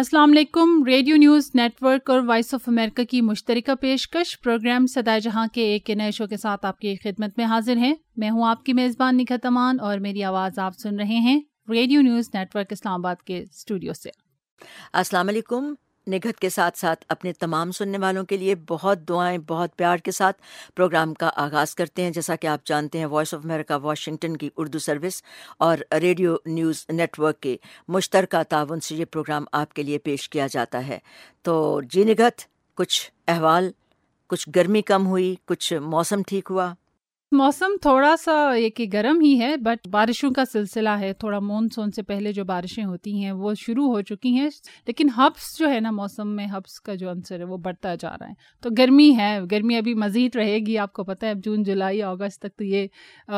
السلام علیکم، radio news network اور وائس آف امریکہ کی مشترکہ پیشکش پروگرام سدائے جہاں کے ایک نئے شو کے ساتھ آپ کی خدمت میں حاضر ہیں۔ میں ہوں آپ کی میزبان نکھت امان اور میری آواز آپ سن رہے ہیں radio news net work Islamabad کے اسٹوڈیو سے۔ السلام علیکم۔ نگھت کے ساتھ ساتھ اپنے تمام سننے والوں کے لیے بہت دعائیں، بہت پیار کے ساتھ پروگرام کا آغاز کرتے ہیں۔ جیسا کہ آپ جانتے ہیں وائس آف امریکہ واشنگٹن کی اردو سروس اور ریڈیو نیوز نیٹ ورک کے مشترکہ تعاون سے یہ پروگرام آپ کے لیے پیش کیا جاتا ہے۔ تو جی نگھت کچھ احوال، کچھ گرمی کم ہوئی، کچھ موسم ٹھیک ہوا۔ موسم تھوڑا سا ایک گرم ہی ہے بٹ بارشوں کا سلسلہ ہے۔ تھوڑا مونسون سے پہلے جو بارشیں ہوتی ہیں، وہ شروع ہو چکی ہیں۔ لیکن ہبس جو ہے نا موسم میں ہبس کا جو عنصر ہے، وہ بڑھتا جا رہا ہے۔ تو گرمی ہے، گرمی ابھی مزید رہے گی۔ آپ کو پتہ ہے، اب جون، جولائی، اگست تک تو یہ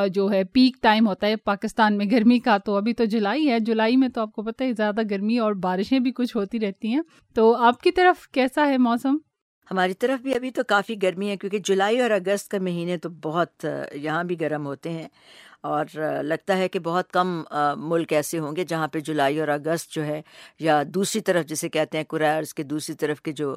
جو ہے پیک ٹائم ہوتا ہے پاکستان میں گرمی کا۔ تو ابھی تو جولائی ہے۔ جولائی میں تو آپ کو پتہ ہے زیادہ گرمی اور بارشیں بھی کچھ ہوتی رہتی ہیں۔ تو آپ کی طرف کیسا ہے موسم؟ ہماری طرف بھی ابھی تو کافی گرمی ہے، کیونکہ جولائی اور اگست کا مہینے تو بہت یہاں بھی گرم ہوتے ہیں۔ اور لگتا ہے کہ بہت کم ملک ایسے ہوں گے جہاں پہ جولائی اور اگست جو ہے یا دوسری طرف جسے کہتے ہیں کرائرس کے دوسری طرف کے جو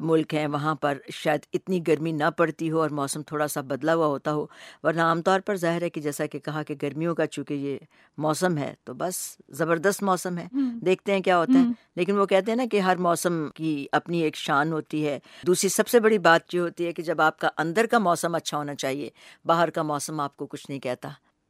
ملک ہیں وہاں پر شاید اتنی گرمی نہ پڑتی ہو اور موسم تھوڑا سا بدلا ہوا ہوتا ہو ورنہ عام طور پر ظاہر ہے کہ جیسا کہ کہا کہ گرمیوں کا چونکہ یہ موسم ہے تو بس زبردست موسم ہے دیکھتے ہیں کیا ہوتا ہے۔ لیکن وہ کہتے ہیں نا کہ ہر موسم کی اپنی ایک شان ہوتی ہے۔ دوسری سب سے بڑی بات یہ ہوتی ہے کہ جب آپ کا اندر کا موسم اچھا ہونا چاہیے باہر کا موسم آپ کو کچھ نہیں کہتا۔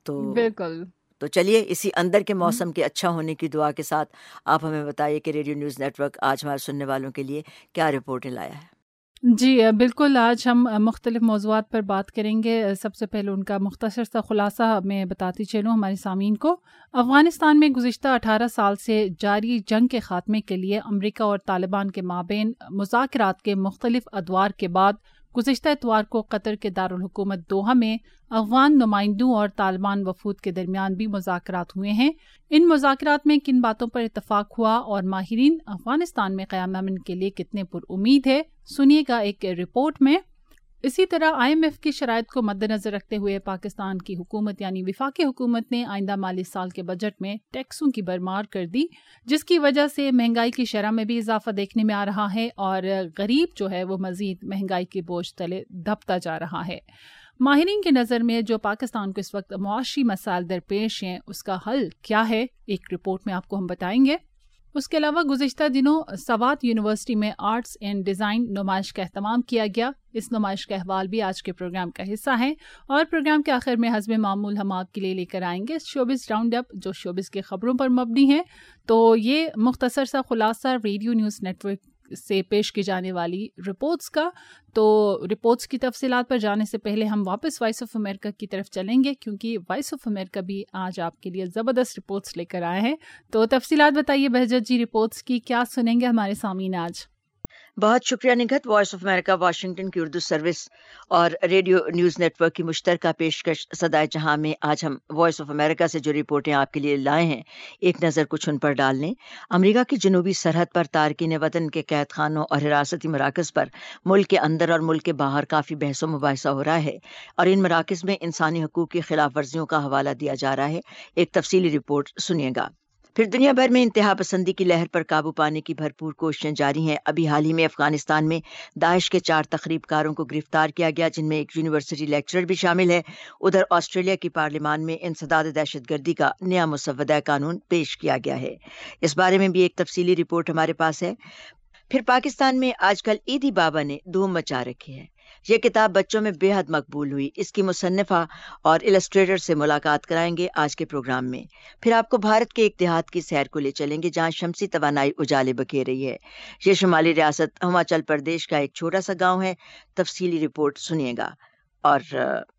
تو بالکل۔ تو چلیے اسی اندر کے موسم کے اچھا ہونے کی دعا کے ساتھ آپ ہمیں بتائیے کہ ریڈیو نیوز نیٹ ورک آج ہمارے سننے والوں کے لیے کیا رپورٹیں لایا ہے؟ جی بالکل آج ہم مختلف موضوعات پر بات کریں گے۔ سب سے پہلے ان کا مختصر سا خلاصہ میں بتاتی چلوں ہمارے سامعین کو۔ افغانستان میں گزشتہ اٹھارہ سال سے جاری جنگ کے خاتمے کے لیے امریکہ اور طالبان کے مابین مذاکرات کے مختلف ادوار کے بعد گزشتہ اتوار کو قطر کے دارالحکومت دوحہ میں افغان نمائندوں اور طالبان وفود کے درمیان بھی مذاکرات ہوئے ہیں۔ ان مذاکرات میں کن باتوں پر اتفاق ہوا اور ماہرین افغانستان میں قیام امن کے لیے کتنے پر امید ہے، سنیے گا ایک رپورٹ میں۔ اسی طرح آئی ایم ایف کی شرائط کو مد نظر رکھتے ہوئے پاکستان کی حکومت یعنی وفاقی حکومت نے آئندہ مالی سال کے بجٹ میں ٹیکسوں کی برمار کر دی، جس کی وجہ سے مہنگائی کی شرح میں بھی اضافہ دیکھنے میں آ رہا ہے اور غریب جو ہے وہ مزید مہنگائی کے بوجھ تلے دھپتا جا رہا ہے۔ ماہرین کی نظر میں جو پاکستان کو اس وقت معاشی مسائل درپیش ہیں، اس کا حل کیا ہے؟ ایک رپورٹ میں آپ کو ہم بتائیں گے۔ اس کے علاوہ گزشتہ دنوں سوات یونیورسٹی میں آرٹس اینڈ ڈیزائن نمائش کا اہتمام کیا گیا۔ اس نمائش کا احوال بھی آج کے پروگرام کا حصہ ہے اور پروگرام کے آخر میں حزب معمول ہم آپ کے لیے لے کر آئیں گے۔ شوبز راؤنڈ اپ جو شوبز کی خبروں پر مبنی ہے تو یہ مختصر سا خلاصہ ریڈیو نیوز نیٹ ورک سے پیش کی جانے والی رپورٹس کا، تو رپورٹس کی تفصیلات پر جانے سے پہلے ہم واپس وائس آف امریکہ کی طرف چلیں گے، کیونکہ وائس آف امریکہ بھی آج آپ کے لیے زبردست رپورٹس لے کر آئے ہیں۔ تو تفصیلات بتائیے بہجت جی رپورٹس کی کیا سنیں گے ہمارے سامعین آج؟ بہت شکریہ Nighat voice of America Washington کی اردو سروس اور ریڈیو نیوز نیٹ ورک کی مشترکہ پیشکش سدائے جہاں میں آج ہم وائس آف امریکہ سے جو رپورٹیں آپ کے لیے لائے ہیں، ایک نظر کچھ ان پر ڈال لیں۔ امریکہ کی جنوبی سرحد پر تارکین وطن کے قید خانوں اور حراستی مراکز پر ملک کے اندر اور ملک کے باہر کافی بحث و مباحثہ ہو رہا ہے اور ان مراکز میں انسانی حقوق کی خلاف ورزیوں کا حوالہ دیا جا رہا ہے۔ ایک تفصیلی رپورٹ سنیے گا۔ پھر دنیا بھر میں انتہا پسندی کی لہر پر قابو پانے کی بھرپور کوششیں جاری ہیں۔ ابھی حال ہی میں افغانستان میں داعش کے چار تقریب کاروں کو گرفتار کیا گیا، جن میں ایک یونیورسٹی لیکچرر بھی شامل ہے۔ ادھر آسٹریلیا کی پارلیمان میں انسداد دہشت گردی کا نیا مسودہ قانون پیش کیا گیا ہے۔ اس بارے میں بھی ایک تفصیلی رپورٹ ہمارے پاس ہے۔ پھر پاکستان میں آج کل عیدی بابا نے دھوم مچا رکھی ہے۔ یہ کتاب بچوں میں بے حد مقبول ہوئی۔ اس کی مصنفہ اور السٹریٹر سے ملاقات کرائیں گے آج کے پروگرام میں۔ پھر آپ کو بھارت کے ایک دیہات کی سیر کو لے چلیں گے، جہاں شمسی توانائی اجالے بکھیر رہی ہے یہ شمالی ریاست ہماچل پردیش کا ایک چھوٹا سا گاؤں ہے۔ تفصیلی رپورٹ سنیے گا۔ اور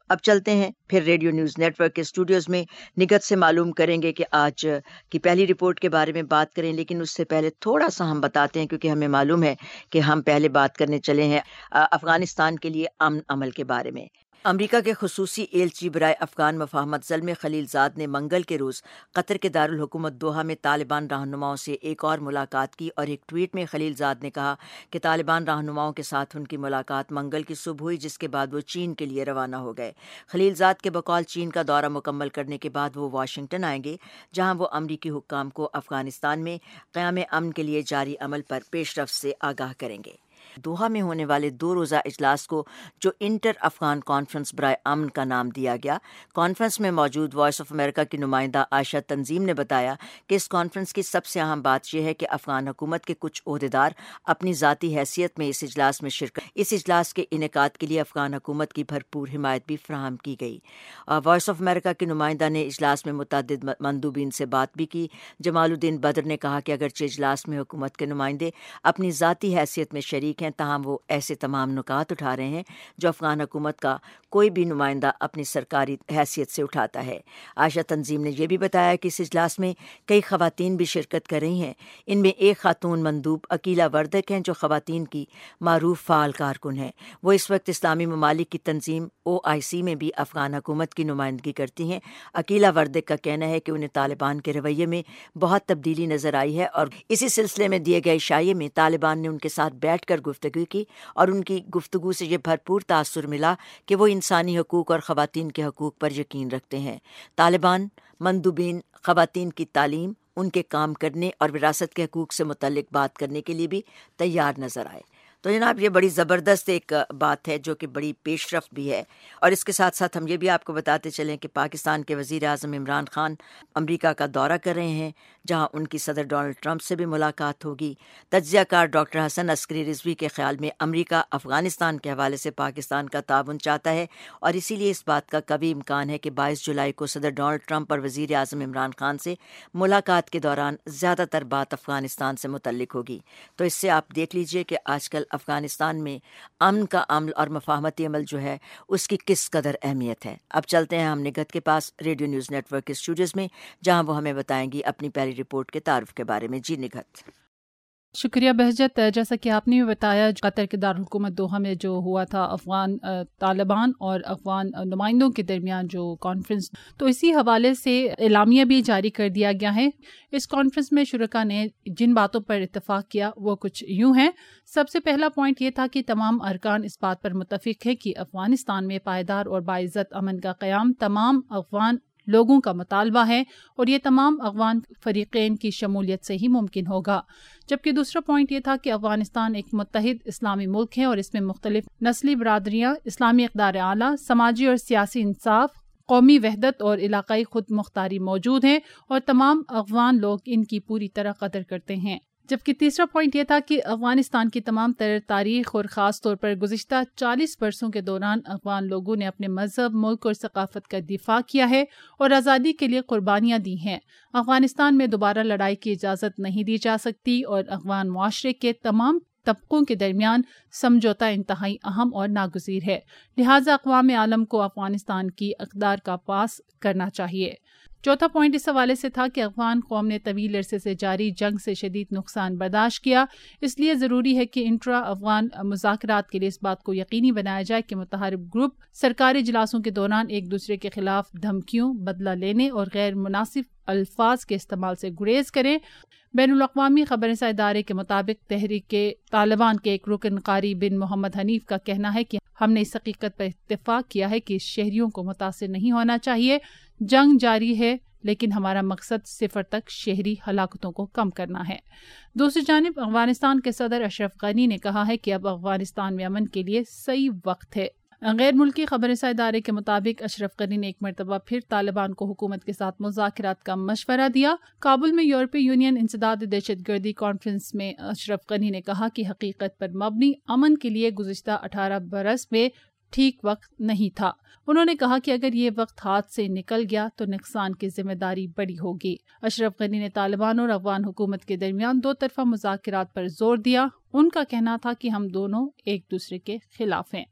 اب چلتے ہیں۔ پھر ریڈیو نیوز نیٹ ورک کے اسٹوڈیوز میں نگت سے معلوم کریں گے کہ آج کی پہلی رپورٹ کے بارے میں بات کریں، لیکن اس سے پہلے تھوڑا سا ہم بتاتے ہیں، کیونکہ ہمیں معلوم ہے کہ ہم پہلے بات کرنے چلے ہیں افغانستان کے لیے امن عمل کے بارے میں۔ امریکہ کے خصوصی ایلچی برائے افغان مفاہمت زلم خلیل زاد نے منگل کے روز قطر کے دارالحکومت دوحہ میں طالبان رہنماؤں سے ایک اور ملاقات کی اور ایک ٹویٹ میں خلیل زاد نے کہا کہ طالبان رہنماؤں کے ساتھ ان کی ملاقات منگل کی صبح ہوئی جس کے بعد وہ چین کے لیے روانہ ہو گئے۔ خلیل زاد کے بقول چین کا دورہ مکمل کرنے کے بعد وہ واشنگٹن آئیں گے، جہاں وہ امریکی حکام کو افغانستان میں قیام امن کے لیے جاری عمل پر پیش رفت سے آگاہ کریں گے۔ دوحہ میں ہونے والے دو روزہ اجلاس کو جو انٹر افغان کانفرنس برائے امن کا نام دیا گیا، کانفرنس میں موجود وائس آف امریکہ کی نمائندہ عائشہ تنظیم نے بتایا کہ اس کانفرنس کی سب سے اہم بات یہ ہے کہ افغان حکومت کے کچھ عہدیدار اپنی ذاتی حیثیت میں اس اجلاس میں شرکت اس اجلاس کے انعقاد کے لیے افغان حکومت کی بھرپور حمایت بھی فراہم کی گئی۔ وائس آف امریکہ کی نمائندہ نے اجلاس میں متعدد مندوبین سے بات بھی کی۔ جمال الدین بدر نے کہا کہ اگرچہ اجلاس میں حکومت کے نمائندے اپنی ذاتی حیثیت میں شریک ہیں تاہم وہ ایسے تمام نکات اٹھا رہے ہیں جو افغان حکومت کا کوئی بھی نمائندہ اپنی سرکاری حیثیت سے اٹھاتا ہے۔ آشا تنظیم نے یہ بھی بتایا کہ اس اجلاس میں کئی خواتین بھی شرکت کر رہی ہیں۔ ان میں ایک خاتون مندوب اکیلا وردک ہیں جو خواتین کی معروف فعال کارکن ہیں۔ وہ اس وقت اسلامی ممالک کی تنظیم او آئی سی میں بھی افغان حکومت کی نمائندگی کرتی ہیں۔ اکیلا وردک کا کہنا ہے کہ انہیں طالبان کے رویے میں بہت تبدیلی نظر آئی ہے اور اسی سلسلے میں دیے گئے شائع میں طالبان نے ان کے ساتھ بیٹھ کر گفتگو کی اور ان کی گفتگو سے یہ بھرپور تاثر ملا کہ وہ انسانی حقوق اور خواتین کے حقوق پر یقین رکھتے ہیں۔ طالبان، مندوبین، خواتین کی تعلیم، ان کے کام کرنے اور وراثت کے حقوق سے متعلق بات کرنے کے لیے بھی تیار نظر آئے۔ تو جناب، یہ بڑی زبردست ایک بات ہے جو کہ بڑی پیش رفت بھی ہے۔ اور اس کے ساتھ ساتھ ہم یہ بھی آپ کو بتاتے چلیں کہ پاکستان کے وزیر اعظم عمران خان امریکہ کا دورہ کر رہے ہیں، جہاں ان کی صدر ڈونلڈ ٹرمپ سے بھی ملاقات ہوگی۔ تجزیہ کار ڈاکٹر حسن عسکری رضوی کے خیال میں امریکہ افغانستان کے حوالے سے پاکستان کا تعاون چاہتا ہے۔ اور اسی لیے اس بات کا کبھی امکان ہے کہ بائیس جولائی کو صدر ڈونلڈ ٹرمپ اور وزیر اعظم عمران خان سے ملاقات کے دوران زیادہ تر بات افغانستان سے متعلق ہوگی۔ تو اس سے آپ دیکھ لیجیے کہ آج کل افغانستان میں امن کا عمل اور مفاہمتی عمل جو ہے، اس کی کس قدر اہمیت ہے؟ اب چلتے ہیں ہم نگت کے پاس ریڈیو نیوز نیٹ ورک کے اسٹوڈیوز میں، جہاں وہ ہمیں بتائیں گی اپنی پہلی رپورٹ کے تعارف کے بارے میں۔ جی نگت شکریہ بہجت۔ جیسا کہ آپ نے بھی بتایا، قطر کے دارالحکومت دوحہ میں جو ہوا تھا افغان طالبان اور افغان نمائندوں کے درمیان جو کانفرنس تو اسی حوالے سے اعلامیہ بھی جاری کر دیا گیا ہے۔ اس کانفرنس میں شرکا نے جن باتوں پر اتفاق کیا، وہ کچھ یوں ہیں۔ سب سے پہلا پوائنٹ یہ تھا کہ تمام ارکان اس بات پر متفق ہے کہ افغانستان میں پائیدار اور باعزت امن کا قیام تمام افغان لوگوں کا مطالبہ ہے اور یہ تمام افغان فریقین کی شمولیت سے ہی ممکن ہوگا۔ جبکہ دوسرا پوائنٹ یہ تھا کہ افغانستان ایک متحد اسلامی ملک ہے اور اس میں مختلف نسلی برادریاں، اسلامی اقدار اعلیٰ، سماجی اور سیاسی انصاف، قومی وحدت اور علاقائی خود مختاری موجود ہیں اور تمام افغان لوگ ان کی پوری طرح قدر کرتے ہیں۔ جبکہ تیسرا پوائنٹ یہ تھا کہ افغانستان کی تمام تر تاریخ اور خاص طور پر گزشتہ چالیس برسوں کے دوران افغان لوگوں نے اپنے مذہب، ملک اور ثقافت کا دفاع کیا ہے اور آزادی کے لیے قربانیاں دی ہیں۔ افغانستان میں دوبارہ لڑائی کی اجازت نہیں دی جا سکتی اور افغان معاشرے کے تمام طبقوں کے درمیان سمجھوتا انتہائی اہم اور ناگزیر ہے۔ لہٰذا اقوام عالم کو افغانستان کی اقدار کا پاس کرنا چاہیے۔ چوتھا پوائنٹ اس حوالے سے تھا کہ افغان قوم نے طویل عرصے سے جاری جنگ سے شدید نقصان برداشت کیا۔ اس لیے ضروری ہے کہ انٹرا افغان مذاکرات کے لیے اس بات کو یقینی بنایا جائے کہ متحرک گروپ سرکاری اجلاسوں کے دوران ایک دوسرے کے خلاف دھمکیوں، بدلہ لینے اور غیر مناسب الفاظ کے استعمال سے گریز کریں۔ بین الاقوامی خبر ادارے کے مطابق تحریک طالبان کے ایک رکن قاری بن محمد حنیف کا کہنا ہے کہ ہم نے اس حقیقت پر اتفاق کیا ہے کہ شہریوں کو متاثر نہیں ہونا چاہیے۔ جنگ جاری ہے، لیکن ہمارا مقصد صفر تک شہری ہلاکتوں کو کم کرنا ہے۔ دوسری جانب، افغانستان کے صدر اشرف غنی نے کہا ہے کہ اب افغانستان میں امن کے لیے صحیح وقت ہے۔ غیر ملکی خبر رساں ادارے کے مطابق، اشرف غنی نے ایک مرتبہ پھر طالبان کو حکومت کے ساتھ مذاکرات کا مشورہ دیا۔ کابل میں یورپی یونین انسداد دہشت گردی کانفرنس میں اشرف غنی نے کہا کہ حقیقت پر مبنی امن کے لیے گزشتہ اٹھارہ برس میں ٹھیک وقت نہیں تھا۔ انہوں نے کہا کہ اگر یہ وقت ہاتھ سے نکل گیا تو نقصان کی ذمہ داری بڑی ہوگی۔ اشرف غنی نے طالبان اور افغان حکومت کے درمیان دو طرفہ مذاکرات پر زور دیا۔ ان کا کہنا تھا کہ ہم دونوں ایک دوسرے کے خلاف ہیں۔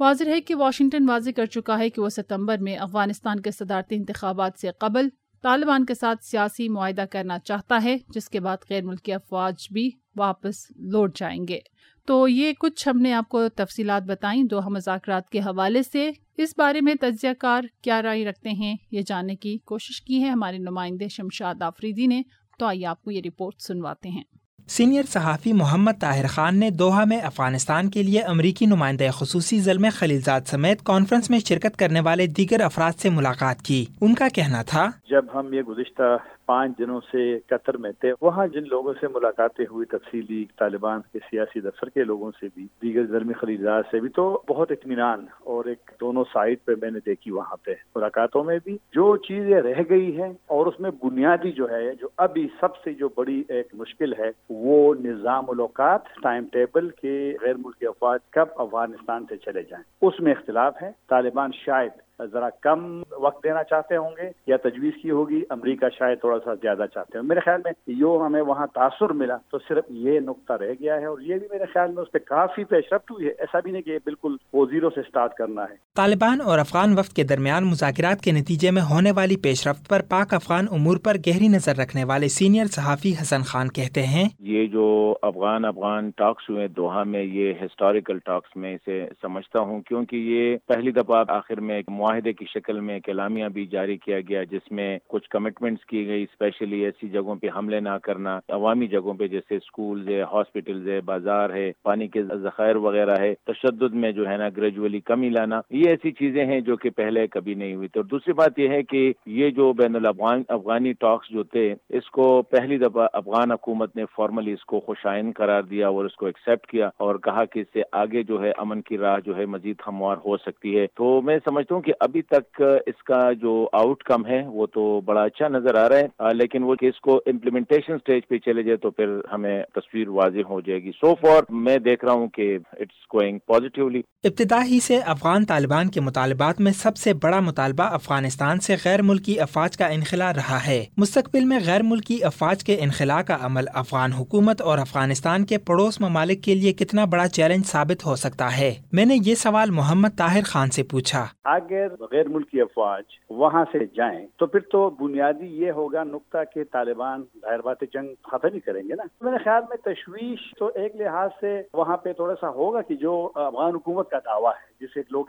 واضح ہے کہ واشنگٹن واضح کر چکا ہے کہ وہ ستمبر میں افغانستان کے صدارتی انتخابات سے قبل طالبان کے ساتھ سیاسی معاہدہ کرنا چاہتا ہے، جس کے بعد غیر ملکی افواج بھی واپس لوٹ جائیں گے۔ تو یہ کچھ ہم نے آپ کو تفصیلات بتائیں دو مذاکرات کے حوالے سے اس بارے میں تجزیہ کار کیا رائے رکھتے ہیں یہ جاننے کی کوشش کی ہے۔ ہمارے نمائندے شمشاد آفریدی نے تو آئیے آپ کو یہ رپورٹ سنواتے ہیں۔ سینئر صحافی محمد طاہر خان نے دوحہ میں افغانستان کے لیے امریکی نمائندہ خصوصی ضلع خلیلزاد سمیت کانفرنس میں شرکت کرنے والے دیگر افراد سے ملاقات کی۔ ان کا کہنا تھا جب ہم یہ گزشتہ پانچ دنوں سے قطر میں تھے۔ وہاں جن لوگوں سے ملاقاتیں ہوئی، تفصیلی طالبان کے سیاسی دفتر کے لوگوں سے بھی، دیگر زرمی خلیجات سے بھی، تو بہت اطمینان اور ایک دونوں سائڈ پہ میں نے دیکھی وہاں پہ ملاقاتوں میں بھی۔ جو چیزیں رہ گئی ہیں اور اس میں بنیادی جو ہے، جو ابھی سب سے جو بڑی ایک مشکل ہے، وہ نظام ملاقات ٹائم ٹیبل کے غیر ملکی افواج کب افغانستان سے چلے جائیں۔ اس میں اختلاف ہے۔ طالبان شاید ذرا کم وقت دینا چاہتے ہوں گے یا تجویز کی ہوگی امریکہ شاید تھوڑا سا زیادہ چاہتے ہیں میرے خیال میں جو ہمیں وہاں تاثر ملا تو صرف یہ نقطہ رہ گیا ہے اور یہ بھی میرے خیال میں اس پہ کافی پیش رفت ہوئی ہے۔ ایسا بھی نہیں کہ بالکل وہ زیرو سے سٹارٹ کرنا ہے۔ طالبان اور افغان وفد کے درمیان مذاکرات کے نتیجے میں ہونے والی پیش رفت پر پاک افغان امور پر گہری نظر رکھنے والے سینئر صحافی حسن خان کہتے ہیں یہ جو افغان افغان ٹاکس ہوئے دوحہ میں یہ ہسٹوریکل ٹاکس میں اسے سمجھتا ہوں کیونکہ یہ پہلی دفعہ آخر میں معاہدے کی شکل میں ایک اعلامیہ بھی جاری کیا گیا، جس میں کچھ کمٹمنٹس کی گئی اسپیشلی ایسی جگہوں پہ حملے نہ کرنا، عوامی جگہوں پہ جیسے اسکولز ہے ہاسپٹلز ہے، بازار ہے، پانی کے ذخائر وغیرہ ہے، تشدد میں جو ہے نا گریجولی کمی لانا، یہ ایسی چیزیں ہیں جو کہ پہلے کبھی نہیں ہوئی۔ تھی اور دوسری بات یہ ہے کہ یہ جو بین الافغان، افغانی ٹاکس جو تھے، اس کو پہلی دفعہ افغان حکومت نے فارملی اس کو خوشائن قرار دیا اور اس کو ایکسپٹ کیا اور کہا کہ اس سے آگے جو ہے امن کی راہ جو ہے مزید ہموار ہو سکتی ہے۔ تو میں سمجھتا ہوں کہ ابھی تک اس کا جو آؤٹ کم ہے وہ تو بڑا اچھا نظر آ رہا ہے لیکن وہ کہ اس کو امپلیمنٹیشن سٹیج پہ چلے جائے تو پھر ہمیں تصویر واضح ہو جائے گی۔ سو فار میں دیکھ رہا ہوں کہ اٹس گوئنگ پازیٹیولی ابتدا ہی سے افغان طالبان کے مطالبات میں سب سے بڑا مطالبہ افغانستان سے غیر ملکی افواج کا انخلا رہا ہے۔ مستقبل میں غیر ملکی افواج کے انخلا کا عمل افغان حکومت اور افغانستان کے پڑوس ممالک کے لیے کتنا بڑا چیلنج ثابت ہو سکتا ہے؟ میں نے یہ سوال محمد طاہر خان سے پوچھا۔ اگر غیر ملکی افواج وہاں سے جائیں، تو پھر تو بنیادی یہ ہوگا نقطہ کہ طالبان ظاہر بات جنگ ختم ہی کریں گے نا۔ میرے خیال میں تشویش تو ایک لحاظ سے وہاں پہ تھوڑا سا ہوگا کہ جو افغان حکومت کا دعویٰ ہے، جسے لوگ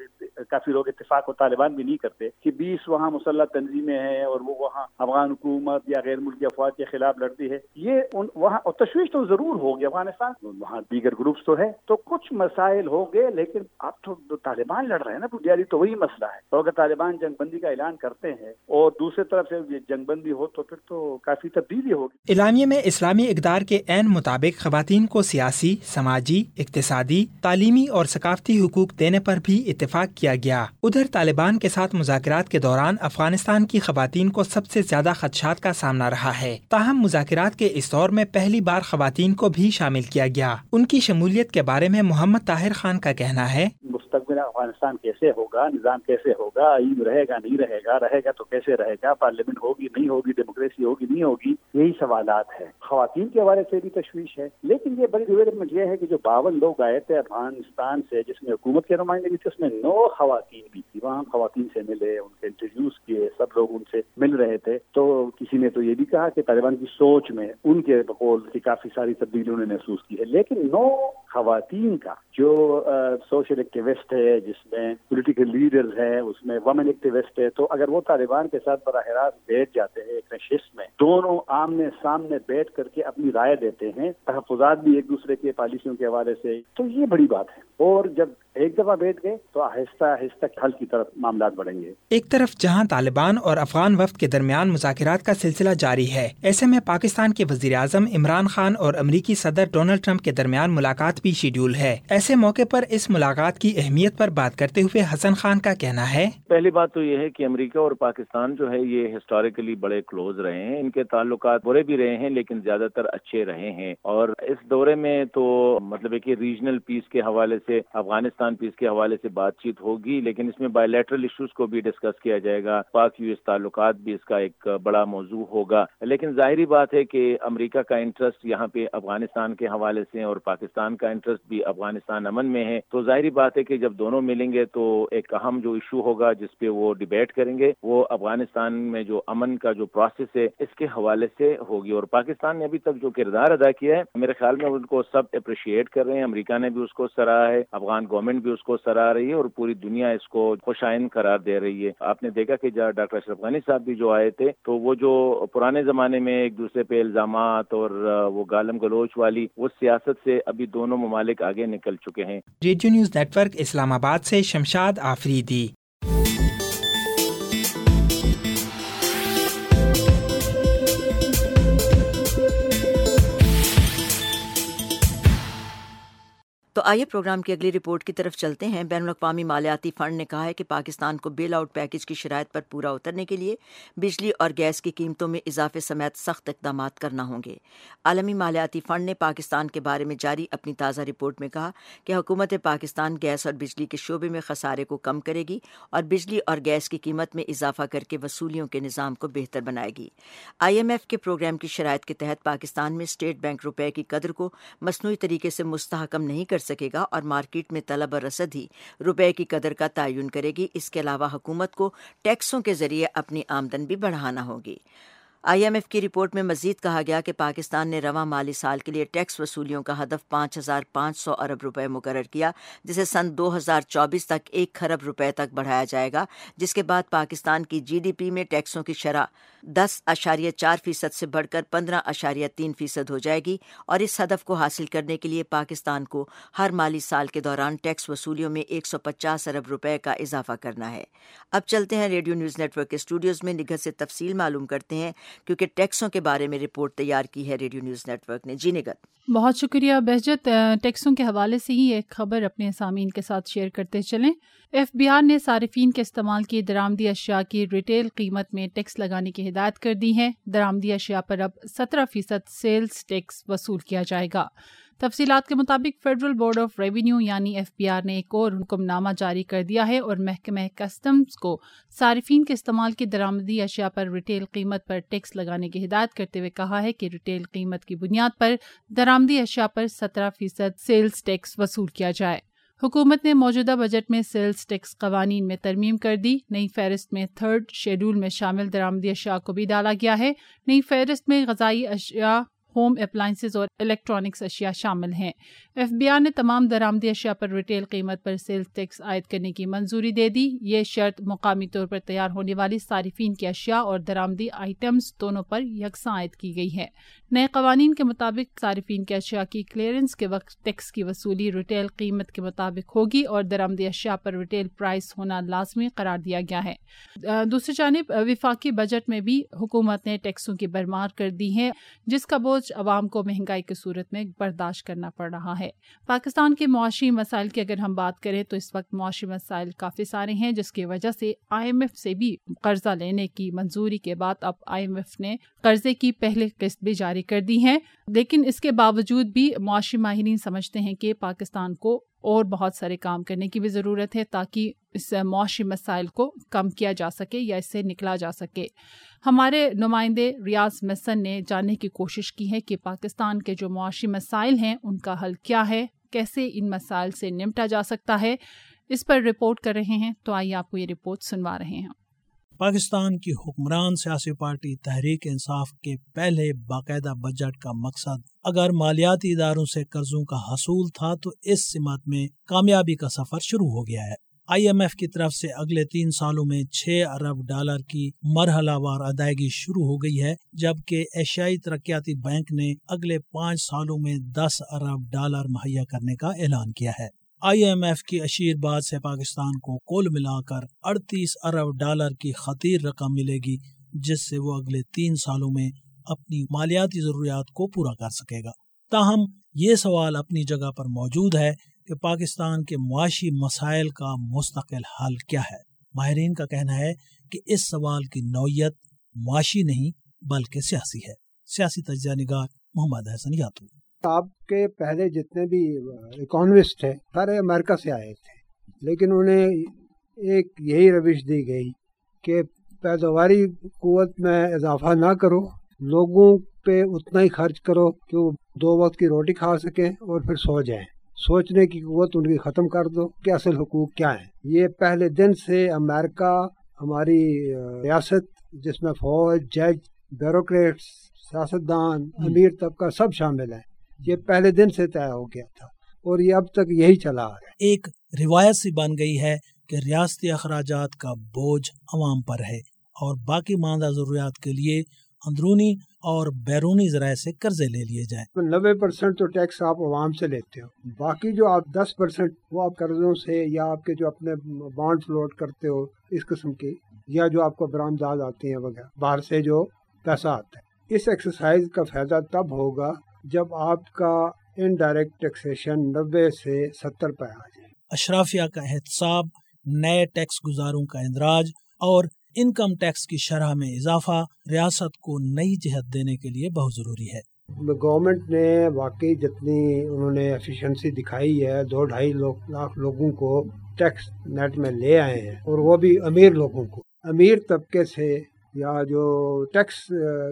کافی لوگ اتفاق و طالبان بھی نہیں کرتے کہ بیس وہاں مسلح تنظیمیں ہیں اور وہ وہاں افغان حکومت یا غیر ملکی افواج کے خلاف لڑتی ہے۔ یہ ان وہاں تشویش تو ضرور ہوگی افغانستان۔ وہاں دیگر گروپس تو ہے تو کچھ مسائل ہو گئے لیکن اب تو طالبان لڑ رہے ہیں نا بنیادی، تو وہی مسئلہ ہے۔ تو اگر طالبان جنگ بندی کا اعلان کرتے ہیں اور دوسری طرف سے جنگ بندی ہو تو پھر تو کافی تبدیلی ہوگی۔ اعلامیہ میں اسلامی اقدار کے عین مطابق خواتین کو سیاسی سماجی اقتصادی تعلیمی اور ثقافتی حقوق دینے پر بھی اتفاق کیا گیا۔ ادھر طالبان کے ساتھ مذاکرات کے دوران افغانستان کی خواتین کو سب سے زیادہ خدشات کا سامنا رہا ہے۔ تاہم مذاکرات کے اس دور میں پہلی بار خواتین کو بھی شامل کیا گیا۔ ان کی شمولیت کے بارے میں محمد طاہر خان کا کہنا ہے مستقبل افغانستان کیسے ہوگا؟ نظام کیسے ہوگا، عید رہے گا، نہیں رہے گا رہے گا تو کیسے رہے گا؟ پارلیمنٹ ہوگی، نہیں ہوگی، ڈیموکریسی ہوگی، نہیں ہوگی، یہی سوالات ہیں۔ خواتین کے حوالے سے بھی تشویش ہے، لیکن یہ بڑی ڈیولپمنٹ یہ ہے کہ جو باون لوگ آئے تھے، افغانستان سے، جس میں حکومت کے نمائندے بھی تھے، اس میں نو خواتین بھی تھی وہاں خواتین سے ملے، ان کے انٹرویوز کیے، سب لوگ ان سے مل رہے تھے۔ تو کسی نے تو یہ بھی کہا کہ طالبان کی سوچ میں ان کے بقول کی کافی ساری تبدیلیوں نے محسوس کی ہے۔ لیکن نو خواتین کا جو سوشل ایکٹیوسٹ ہے، جس میں پولیٹیکل لیڈرز ہے اس میں ومن ایکٹیوسٹ ہے تو اگر وہ طالبان کے ساتھ براہ راست بیٹھ جاتے ہیں ایک نشست میں، دونوں آمنے سامنے بیٹھ کر کے اپنی رائے دیتے ہیں، تحفظات بھی ایک دوسرے کے پالیسیوں کے حوالے سے۔ تو یہ بڑی بات ہے۔ اور جب ایک دفعہ بیٹھ گئے، تو آہستہ آہستہ حل کی طرف معاملات بڑھیں گے۔ ایک طرف جہاں طالبان اور افغان وفد کے درمیان مذاکرات کا سلسلہ جاری ہے، ایسے میں پاکستان کے وزیر اعظم عمران خان اور امریکی صدر ڈونلڈ ٹرمپ کے درمیان ملاقات بھی شیڈول ہے۔ ایسے موقع پر اس ملاقات کی اہمیت پر بات کرتے ہوئے حسن خان کا کہنا ہے۔ پہلی بات تو یہ ہے کہ امریکہ اور پاکستان جو ہے یہ ہسٹوریکلی بڑے کلوز رہے ہیں۔ ان کے تعلقات برے بھی رہے ہیں لیکن زیادہ تر اچھے رہے ہیں۔ اور اس دورے میں تو مطلب ہے کہ ریجنل پیس کے حوالے سے، افغانستان پیس کے حوالے سے بات چیت ہوگی، لیکن اس میں بائی لیٹرل ایشوز کو بھی ڈسکس کیا جائے گا۔ پاک یو ایس تعلقات بھی اس کا ایک بڑا موضوع ہوگا۔ لیکن ظاہری بات ہے کہ امریکہ کا انٹرسٹ یہاں پہ افغانستان کے حوالے سے اور پاکستان کا انٹرسٹ بھی افغانستان امن میں ہے۔ تو ظاہری بات ہے کہ جب دونوں ملیں گے تو ایک اہم جو ایشو ہوگا جس پہ وہ ڈبیٹ کریں گے۔ وہ افغانستان میں جو امن کا جو پروسیس ہے، اس کے حوالے سے ہوگی۔ اور پاکستان نے ابھی تک جو کردار ادا کیا ہے، میرے خیال میں ان کو سب اپریشیٹ کر رہے ہیں۔ امریکہ نے بھی اس کو سراہا ہے، افغان گورنمنٹ بھی اس کو سراہ رہی ہے اور پوری دنیا اس کو خوشائن قرار دے رہی ہے۔ آپ نے دیکھا کہ ڈاکٹر اشرف غنی صاحب بھی جو آئے تھے، تو وہ جو پرانے زمانے میں ایک دوسرے پہ الزامات اور وہ گالم گلوچ والی، وہ سیاست سے ابھی دونوں ممالک آگے نکل چکے ہیں۔ Radio news net work, Islamabad سے شمشاد آفریدی۔ تو آئیے پروگرام کی اگلی رپورٹ کی طرف چلتے ہیں۔ بین الاقوامی مالیاتی فنڈ نے کہا ہے کہ پاکستان کو بیل آؤٹ پیکج کی شرائط پر پورا اترنے کے لیے بجلی اور گیس کی قیمتوں میں اضافے سمیت سخت اقدامات کرنا ہوں گے۔ عالمی مالیاتی فنڈ نے پاکستان کے بارے میں جاری اپنی تازہ رپورٹ میں کہا کہ حکومت پاکستان گیس اور بجلی کے شعبے میں خسارے کو کم کرے گی اور بجلی اور گیس کی قیمت میں اضافہ کر کے وصولیوں کے نظام کو بہتر بنائے گی۔ آئی ایم ایف کے پروگرام کی شرائط کے تحت پاکستان میں اسٹیٹ بینک روپے کی قدر کو مصنوعی طریقے سے مستحکم نہیں کر سکے۔ گا اور مارکیٹ میں طلب اور رسد ہی روپے کی قدر کا تعین کرے گی۔ اس کے علاوہ حکومت کو ٹیکسوں کے ذریعے اپنی آمدن بھی بڑھانا ہوگی۔ آئی ایم ایف کی رپورٹ میں مزید کہا گیا کہ پاکستان نے رواں مالی سال کے لیے ٹیکس وصولیوں کا ہدف پانچ ہزار پانچ سو ارب روپے مقرر کیا، جسے سن دو ہزار چوبیس تک ایک خرب روپے تک بڑھایا جائے گا، جس کے بعد پاکستان کی جی ڈی پی میں ٹیکسوں کی شرح دس اشاریہ چار فیصد سے بڑھ کر پندرہ اشاریہ تین فیصد ہو جائے گی اور اس ہدف کو حاصل کرنے کے لیے پاکستان کو ہر مالی سال کے دوران ٹیکس وصولیوں میں ایک سو پچاس ارب روپے کا اضافہ کرنا ہے۔ اب چلتے ہیں ریڈیو نیوز نیٹ ورک کے اسٹوڈیوز میں نگت سے تفصیل معلوم کرتے ہیں کیونکہ ٹیکسوں کے بارے میں رپورٹ تیار کی ہے ریڈیو نیوز نیٹ ورک نے۔ جی نگت۔ بہت شکریہ بہجت۔ ٹیکسوں کے حوالے سے ہی ایک خبر اپنے سامعین کے ساتھ شیئر کرتے چلیں۔ ایف بی آر نے صارفین کے استعمال کی درامدی اشیاء کی ریٹیل قیمت میں ٹیکس لگانے کی ہدایت کر دی ہے۔ درامدی اشیاء پر اب سترہ فیصد سیلز ٹیکس وصول کیا جائے گا۔ تفصیلات کے مطابق فیڈرل بورڈ آف ریونیو یعنی ایف پی آر نے ایک اور حکم نامہ جاری کر دیا ہے اور محکمہ کسٹمز کو صارفین کے استعمال کی درامدی اشیاء پر ریٹیل قیمت پر ٹیکس لگانے کی ہدایت کرتے ہوئے کہا ہے کہ ریٹیل قیمت کی بنیاد پر درامدی اشیاء پر سترہ فیصد سیلز ٹیکس وصول کیا جائے۔ حکومت نے موجودہ بجٹ میں سیلز ٹیکس قوانین میں ترمیم کر دی۔ نئی فہرست میں تھرڈ شیڈول میں شامل درامدی اشیاء کو بھی ڈالا گیا ہے۔ نئی فہرست میں غذائی اشیاء ہوم اپلائنسز اور الیکٹرانکس اشیاء شامل ہیں۔ ایف بی آر نے تمام درآمدی اشیاء پر ریٹیل قیمت پر سیلز ٹیکس عائد کرنے کی منظوری دے دی۔ یہ شرط مقامی طور پر تیار ہونے والی صارفین کی اشیاء اور درآمدی آئٹمز دونوں پر یکساں عائد کی گئی ہے۔ نئے قوانین کے مطابق صارفین کی اشیاء کی کلیئرنس کے وقت ٹیکس کی وصولی ریٹیل قیمت کے مطابق ہوگی اور درآمدی اشیاء پر ریٹیل پرائس ہونا لازمی قرار دیا گیا ہے۔ دوسری جانب، وفاقی بجٹ میں بھی حکومت نے ٹیکسوں کی برمار کر دی ہے، جس کا بوجھ عوام کو مہنگائی کی صورت میں برداشت کرنا پڑ رہا ہے۔ پاکستان کے معاشی مسائل کی اگر ہم بات کریں تو اس وقت معاشی مسائل کافی سارے ہیں، جس کی وجہ سے آئی ایم ایف سے بھی قرضہ لینے کی منظوری کے بعد اب آئی ایم ایف نے قرضے کی پہلی قسط بھی جاری کر دی ہے۔ لیکن اس کے باوجود بھی معاشی ماہرین سمجھتے ہیں کہ پاکستان کو اور بہت سارے کام کرنے کی بھی ضرورت ہے تاکہ اس معاشی مسائل کو کم کیا جا سکے یا اس سے نکلا جا سکے۔ ہمارے نمائندے ریاض مسن نے جاننے کی کوشش کی ہے کہ پاکستان کے جو معاشی مسائل ہیں، ان کا حل کیا ہے؟ کیسے ان مسائل سے نمٹا جا سکتا ہے؟ اس پر رپورٹ کر رہے ہیں، تو آئیے آپ کو یہ رپورٹ سنوا رہے ہیں۔ پاکستان کی حکمران سیاسی پارٹی تحریک انصاف کے پہلے باقاعدہ بجٹ کا مقصد اگر مالیاتی اداروں سے قرضوں کا حصول تھا تو اس سمت میں کامیابی کا سفر شروع ہو گیا ہے۔ آئی ایم ایف کی طرف سے اگلے تین سالوں میں چھ ارب ڈالر کی مرحلہ وار ادائیگی شروع ہو گئی ہے، جبکہ ایشیائی ترقیاتی بینک نے اگلے پانچ سالوں میں دس ارب ڈالر مہیا کرنے کا اعلان کیا ہے۔ آئی ایم ایف کی اشیر بعد سے پاکستان کو کل ملا کر اڑتیس ارب ڈالر کی خطیر رقم ملے گی، جس سے وہ اگلے تین سالوں میں اپنی مالیاتی ضروریات کو پورا کر سکے گا۔ تاہم، یہ سوال اپنی جگہ پر موجود ہے کہ پاکستان کے معاشی مسائل کا مستقل حل کیا ہے۔ ماہرین کا کہنا ہے کہ اس سوال کی نوعیت معاشی نہیں بلکہ سیاسی ہے۔ سیاسی تجزیہ نگار محمد حسن یاتو۔ آپ کے پہلے جتنے بھی اکانومسٹ تھے، سارے امریکہ سے آئے تھے۔ لیکن انہیں ایک یہی روش دی گئی کہ پیداواری قوت میں اضافہ نہ کرو، لوگوں پہ اتنا ہی خرچ کرو کہ وہ دو وقت کی روٹی کھا سکیں اور پھر سو جائیں۔ سوچنے کی قوت ان کی ختم کر دو کہ اصل حقوق کیا ہیں۔ یہ پہلے دن سے امریکہ، ہماری ریاست جس میں فوج، جج، بیوروکریٹس، سیاستدان، امیر طبقہ سب شامل ہیں۔ یہ پہلے دن سے طے ہو گیا تھا اور یہ اب تک یہی چلا آ رہا ہے۔ ایک روایت سی بن گئی ہے کہ ریاستی اخراجات کا بوجھ عوام پر ہے اور باقی ماندہ ضروریات کے لیے اندرونی اور بیرونی ذرائع سے قرضے لے لیے جائیں۔ نوے پرسینٹ تو ٹیکس آپ عوام سے لیتے ہو باقی جو آپ دس پرسینٹ وہ آپ قرضوں سے یا آپ کے جو اپنے بانڈ فلوٹ کرتے ہو اس قسم کی یا جو آپ کو برآمدات آتی ہیں وغیرہ باہر سے جو پیسہ آتا ہے۔ اس ایکسرسائز کا فائدہ تب ہوگا جب آپ کا انڈائریکٹ ٹیکسیشن نبے سے ستر پہ آ جائے۔ اشرافیہ کا احتساب نئے ٹیکس گزاروں کا اندراج اور انکم ٹیکس کی شرح میں اضافہ ریاست کو نئی جہت دینے کے لیے بہت ضروری ہے۔ گورنمنٹ نے واقعی جتنی انہوں نے ایفیشنسی دکھائی ہے دو ڈھائی لاکھ لوگوں کو ٹیکس نیٹ میں لے آئے ہیں اور وہ بھی امیر لوگوں کو۔ امیر طبقے سے یا جو ٹیکس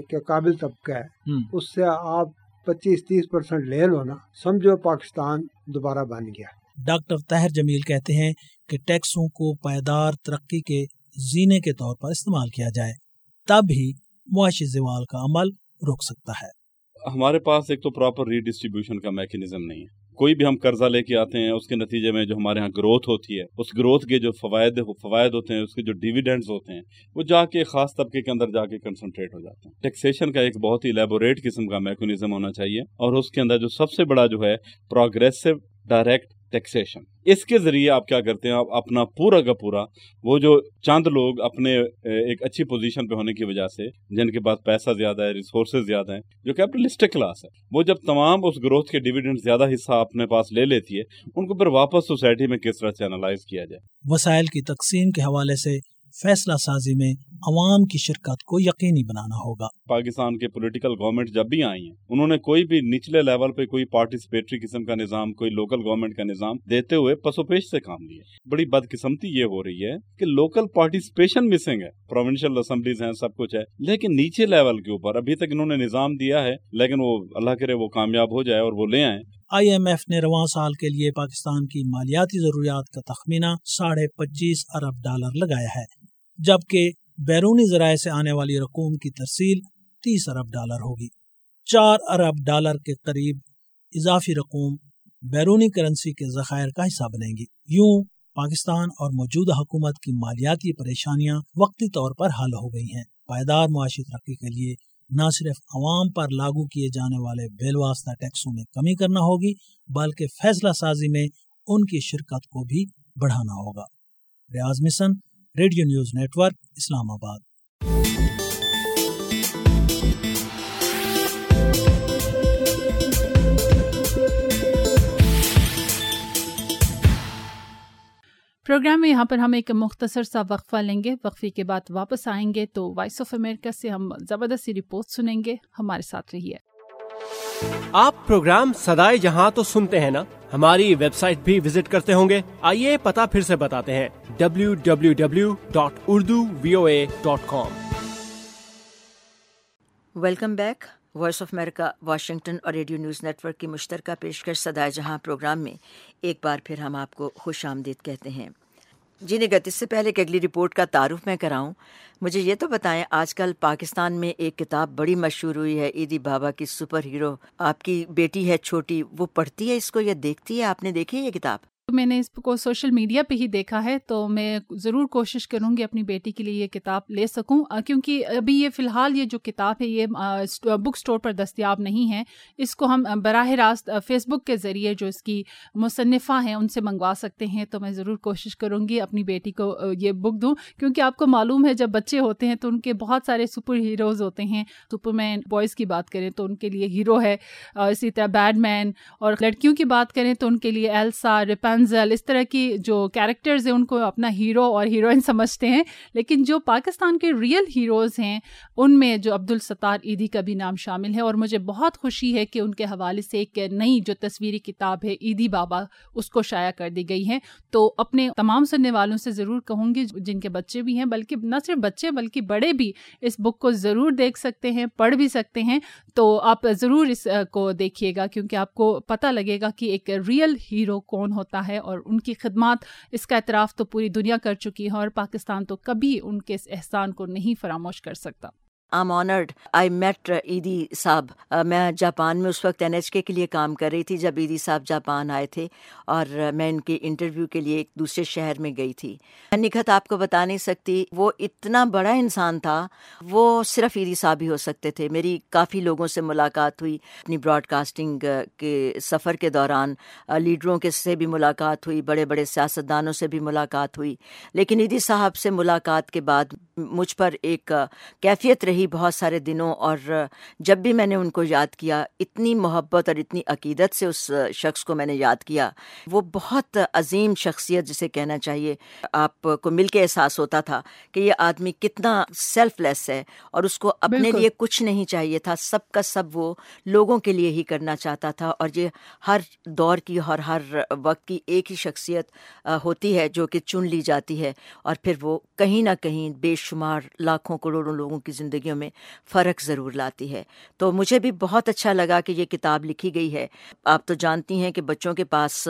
کے قابل طبقہ ہے اس سے آپ پچیس تیس پرسینٹ لے لو نا سمجھو پاکستان دوبارہ بن گیا۔ ڈاکٹر طاہر جمیل کہتے ہیں کہ ٹیکسوں کو پائیدار ترقی کے زینے کے طور پر استعمال کیا جائے تب ہی معاشی زوال کا عمل رک سکتا ہے۔ ہمارے پاس ایک تو پراپر ری ڈسٹریبیوشن کا میکنزم نہیں ہے۔ کوئی بھی ہم قرضہ لے کے آتے ہیں، اس کے نتیجے میں جو ہمارے ہاں گروتھ ہوتی ہے، اس گروتھ کے جو فوائد فوائد ہوتے ہیں، اس کے جو ڈیویڈنڈز ہوتے ہیں، وہ جا کے خاص طبقے کے اندر جا کے کنسنٹریٹ ہو جاتے ہیں۔ ٹیکسیشن کا ایک بہت ہی لیبوریٹ قسم کا میکنزم ہونا چاہیے اور اس کے اندر جو سب سے بڑا جو ہے پروگریسو ڈائریکٹ ٹیکسیشن اس کے ذریعے آپ کیا کرتے ہیں؟ آپ اپنا پورا کا پورا، وہ جو چند لوگ اپنے ایک اچھی پوزیشن پہ ہونے کی وجہ سے، جن کے پاس پیسہ زیادہ ہے ریسورسز زیادہ ہیں، جو کیپٹلسٹک کلاس ہے، وہ جب تمام اس گروتھ کے ڈیویڈنڈ زیادہ حصہ اپنے پاس لے لیتی ہے، ان کو پھر واپس سوسائٹی میں کس طرح چینلائز کیا جائے؟ وسائل کی تقسیم کے حوالے سے فیصلہ سازی میں عوام کی شرکت کو یقینی بنانا ہوگا۔ پاکستان کے پولیٹیکل گورنمنٹ جب بھی آئی ہیں انہوں نے کوئی بھی نچلے لیول پہ کوئی پارٹیسپیٹری قسم کا نظام کوئی لوکل گورنمنٹ کا نظام دیتے ہوئے پسو پیش سے کام لیے۔ بڑی بدقسمتی یہ ہو رہی ہے کہ لوکل پارٹیسپیشن مسنگ ہے۔ پروونشل اسمبلیز ہیں سب کچھ ہے۔ لیکن نیچے لیول کے اوپر ابھی تک انہوں نے نظام دیا ہے لیکن وہ اللہ کرے وہ کامیاب ہو جائے اور وہ لے آئیں۔ آئی ایم ایف نے رواں سال کے لیے پاکستان کی مالیاتی ضروریات کا تخمینہ ساڑھے پچیس ارب ڈالر لگایا ہے۔ جبکہ بیرونی ذرائع سے آنے والی رقوم کی ترسیل تیس ارب ڈالر ہوگی۔ چار ارب ڈالر کے قریب اضافی رقوم بیرونی کرنسی کے ذخائر کا حصہ بنے گی۔ یوں پاکستان اور موجودہ حکومت کی مالیاتی پریشانیاں وقتی طور پر حل ہو گئی ہیں۔ پائیدار معاشی ترقی کے لیے نہ صرف عوام پر لاگو کیے جانے والے بیل واسطہ ٹیکسوں میں کمی کرنا ہوگی، بلکہ فیصلہ سازی میں ان کی شرکت کو بھی بڑھانا ہوگا۔ Riaz mission radio news network Islamabad. Program میں یہاں پر ہم ایک مختصر سا وقفہ لیں گے۔ وقفے کے بعد واپس آئیں گے تو وائس آف امریکہ سے ہم زبردستی رپورٹ سنیں گے۔ ہمارے ساتھ رہیے۔ آپ پروگرام سدائے جہاں تو سنتے ہیں نا؟ ہماری ویب سائٹ بھی وزٹ کرتے ہوں گے۔ آئیے پتا پھر سے بتاتے ہیں۔ W W W dot Urdu V O A dot com welcome back voice of America Washington اور ریڈیو نیوز نیٹ ورک کی مشترکہ پیشکش سدائے جہاں پروگرام میں ایک بار پھر ہم آپ کو خوش آمدید کہتے ہیں۔ جی نگت اس سے پہلے کہ اگلی رپورٹ کا تعارف میں کراؤں، مجھے یہ تو بتائیں، آج کل پاکستان میں ایک کتاب بڑی مشہور ہوئی ہے، عیدی بابا کی سپر ہیرو، آپ کی بیٹی ہے چھوٹی، وہ پڑھتی ہے اس کو یا دیکھتی ہے؟ آپ نے دیکھی یہ کتاب؟ میں نے اس کو سوشل میڈیا پہ ہی دیکھا ہے، تو میں ضرور کوشش کروں گی اپنی بیٹی کے لیے یہ کتاب لے سکوں۔ کیونکہ ابھی یہ فی الحال یہ جو کتاب ہے، یہ بک اسٹور پر دستیاب نہیں ہے۔ اس کو ہم براہ راست فیس بک کے ذریعے جو اس کی مصنفہ ہیں، ان سے منگوا سکتے ہیں۔ تو میں ضرور کوشش کروں گی اپنی بیٹی کو یہ بک دوں۔ کیونکہ آپ کو معلوم ہے، جب بچے ہوتے ہیں تو ان کے بہت سارے سپر ہیروز ہوتے ہیں۔ سپر مین بوائز کی بات کریں تو ان کے لیے ہیرو ہے۔ اسی طرح بیڈ مین اور لڑکیوں کی بات کریں تو ان کے لیے ایلسا ریپن رنزل uh, اس طرح کی جو کیریکٹرز ہیں، ان کو اپنا ہیرو اور ہیروئن سمجھتے ہیں۔ لیکن جو پاکستان کے ریئل ہیروز ہیں، ان میں جو عبد الستار عیدی کا بھی نام شامل ہے۔ اور مجھے بہت خوشی ہے کہ ان کے حوالے سے ایک نئی جو تصویری کتاب ہے، عیدی بابا، اس کو شائع کر دی گئی ہے۔ تو اپنے تمام سننے والوں سے ضرور کہوں گی، جن کے بچے بھی ہیں، بلکہ نہ صرف بچے بلکہ بڑے بھی اس بک کو ضرور دیکھ سکتے ہیں، پڑھ بھی سکتے ہیں۔ تو آپ ضرور اس کو دیکھیے گا، کیونکہ آپ کو پتہ لگے گا کہ ایک ریئل ہیرو کون ہوتا ہے اور ان کی خدمات اس کا اعتراف تو پوری دنیا کر چکی ہے اور پاکستان تو کبھی ان کے اس احسان کو نہیں فراموش کر سکتا۔ آم آنرڈ آئی میٹ عیدی صاحب میں جاپان میں اس وقت این ایچ کے کے لیے کام کر رہی تھی جب عیدی صاحب جاپان آئے تھے اور uh, میں ان کے انٹرویو کے لیے ایک دوسرے شہر میں گئی تھی۔ نکھت آپ کو بتا نہیں سکتی، وہ اتنا بڑا انسان تھا، وہ صرف عیدی صاحب ہی ہو سکتے تھے۔ میری کافی لوگوں سے ملاقات ہوئی۔ اپنی براڈ کاسٹنگ uh, کے سفر کے دوران uh, لیڈروں کے سے بھی ملاقات ہوئی بڑے بڑے سیاستدانوں سے بھی ملاقات ہوئی۔ لیکن عیدی صاحب سے ملاقات کے بعد مجھ پر ایک کیفیت رہی بہت سارے دنوں اور جب بھی میں نے ان کو یاد کیا اتنی محبت اور اتنی عقیدت سے اس شخص کو میں نے یاد کیا۔ وہ بہت عظیم شخصیت جسے کہنا چاہیے۔ آپ کو مل کے احساس ہوتا تھا کہ یہ آدمی کتنا سیلف لیس ہے اور اس کو اپنے لیے کچھ نہیں چاہیے تھا۔ سب کا سب وہ لوگوں کے لیے ہی کرنا چاہتا تھا اور یہ ہر دور کی اور ہر وقت کی ایک ہی شخصیت ہوتی ہے جو کہ چن لی جاتی ہے۔ اور پھر وہ کہیں نہ کہیں بے شمار لاکھوں کروڑوں لوگوں کی زندگیوں میں فرق ضرور لاتی ہے۔ تو مجھے بھی بہت اچھا لگا کہ یہ کتاب لکھی گئی ہے۔ آپ تو جانتی ہیں کہ بچوں کے پاس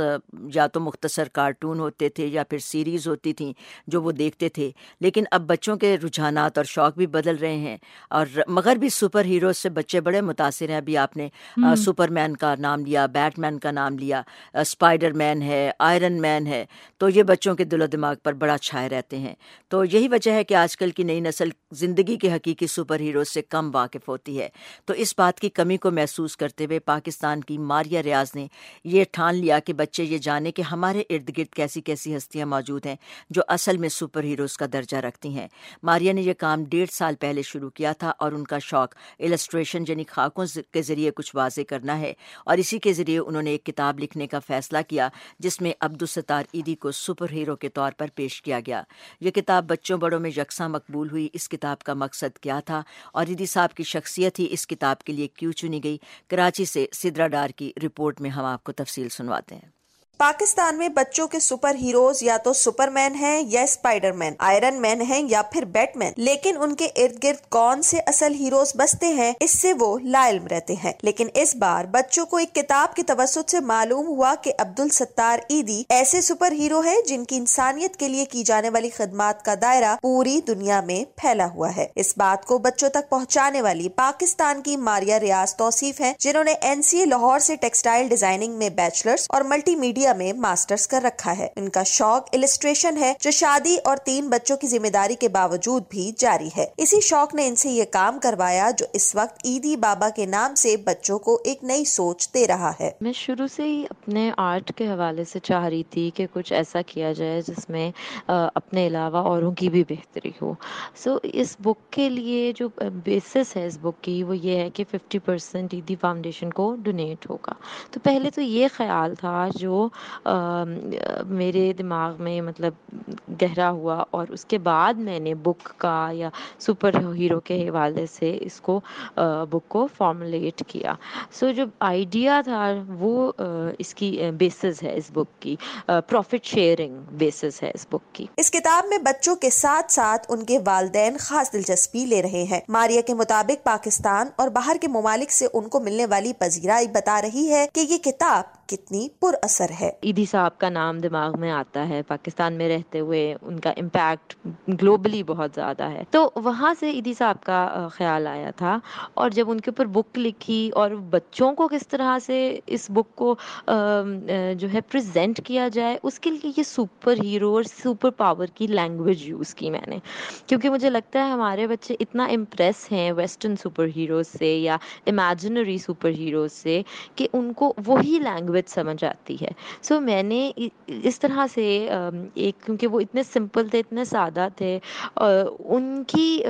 یا تو مختصر کارٹون ہوتے تھے یا پھر سیریز ہوتی تھیں جو وہ دیکھتے تھے لیکن اب بچوں کے رجحانات اور شوق بھی بدل رہے ہیں۔ اور مگر بھی سپر ہیروز سے بچے بڑے متاثر ہیں۔ ابھی آپ نے سپر مین کا نام لیا بیٹ مین کا نام لیا اسپائڈر مین ہے آئرن مین ہے۔ تو یہ بچوں کے دل و دماغ پر بڑا چھائے رہتے ہیں۔ تو یہی وجہ ہے کہ آج کل کی نئی نسل زندگی کے حقیقی سپر ہیرو سے کم واقف ہوتی ہے۔ تو اس بات کی کمی کو محسوس کرتے ہوئے پاکستان کی ماریا ریاض نے یہ ٹھان لیا کہ بچے یہ جانے کہ ہمارے ارد گرد کیسی کیسی ہستیاں موجود ہیں جو اصل میں سپر ہیروز کا درجہ رکھتی ہیں۔ ماریا نے یہ کام ڈیڑھ سال پہلے شروع کیا تھا اور ان کا شوق السٹریشن یعنی خاکوں کے ذریعے کچھ واضح کرنا ہے اور اسی کے ذریعے انہوں نے ایک کتاب لکھنے کا فیصلہ کیا جس میں عبدالستار عیدی کو سپر ہیرو کے طور پر پیش کیا گیا۔ یہ کتاب بچوں بڑوں میں یکساں مقبول ہوئی۔ اس کتاب کا مقصد کیا تھا؟ اور ریدی صاحب کی شخصیت ہی اس کتاب کے لیے کیوں چنی گئی؟ کراچی سے سدرا ڈار کی رپورٹ میں ہم آپ کو تفصیل سنواتے ہیں۔ پاکستان میں بچوں کے سپر ہیروز یا تو سپر مین ہیں یا اسپائڈر مین آئرن مین ہیں یا پھر بیٹ مین لیکن ان کے ارد گرد کون سے اصل ہیروز بستے ہیں، اس سے وہ لا علم رہتے ہیں۔ لیکن اس بار بچوں کو ایک کتاب کے توسط سے معلوم ہوا کہ عبد الستار عیدی ایسے سپر ہیرو ہے جن کی انسانیت کے لیے کی جانے والی خدمات کا دائرہ پوری دنیا میں پھیلا ہوا ہے۔ اس بات کو بچوں تک پہنچانے والی پاکستان کی ماریا ریاض توصیف ہے جنہوں نے این سی اے لاہور سے ٹیکسٹائل ڈیزائننگ میں بیچلرز اور ملٹی میڈیا میں ماسٹرز کر رکھا ہے۔ ان کا شوق السٹریشن ہے جو شادی اور تین بچوں کی ذمہ داری کے باوجود بھی جاری ہے۔ اسی شوق نے ان سے یہ کام کروایا جو اس وقت عیدی بابا کے نام سے بچوں کو ایک نئی سوچ دے رہا ہے۔ میں شروع سے ہی اپنے آرٹ کے حوالے سے چاہ رہی تھی کہ کچھ ایسا کیا جائے جس میں اپنے علاوہ اوروں کی بھی بہتری ہو۔ سو اس بک کے لیے جو بیسس ہے اس بک کی وہ یہ ہے کہ ففٹی پرسینٹ عیدی فاؤنڈیشن کو ڈونیٹ ہوگا۔ تو پہلے تو یہ خیال تھا جو میرے دماغ میں مطلب گہرا ہوا اور اس کے بعد میں نے بک کا یا سپر ہیرو کے حوالے سے اس کو بک کو فارمولیٹ کیا۔ سو جو آئیڈیا تھا وہ اس کی بیسز ہے اس بک کی۔ پروفٹ شیئرنگ بیسز ہے اس بک کی۔ اس کتاب میں بچوں کے ساتھ ساتھ ان کے والدین خاص دلچسپی لے رہے ہیں۔ ماریا کے مطابق پاکستان اور باہر کے ممالک سے ان کو ملنے والی پذیرائی بتا رہی ہے کہ یہ کتاب کتنی پر اثر ہے۔ عیدی صاحب کا نام دماغ میں آتا ہے، پاکستان میں رہتے ہوئے ان کا امپیکٹ گلوبلی بہت زیادہ ہے۔ تو وہاں سے عیدی صاحب کا خیال آیا تھا اور جب ان کے اوپر بک لکھی اور بچوں کو کس طرح سے اس بک کو جو ہے پریزنٹ کیا جائے، اس کے لیے یہ سپر ہیرو اور سپر پاور کی لینگویج یوز کی میں نے۔ کیونکہ مجھے لگتا ہے ہمارے بچے اتنا امپریس ہیں ویسٹرن سپر ہیروز سے یا امیجنری سپر ہیروز سے کہ ان کو وہی لینگویج اہمیت سمجھ آتی ہے۔ سو میں نے اس طرح سے ایک، کیونکہ وہ اتنے سمپل تھے، اتنے سادہ تھے ان کی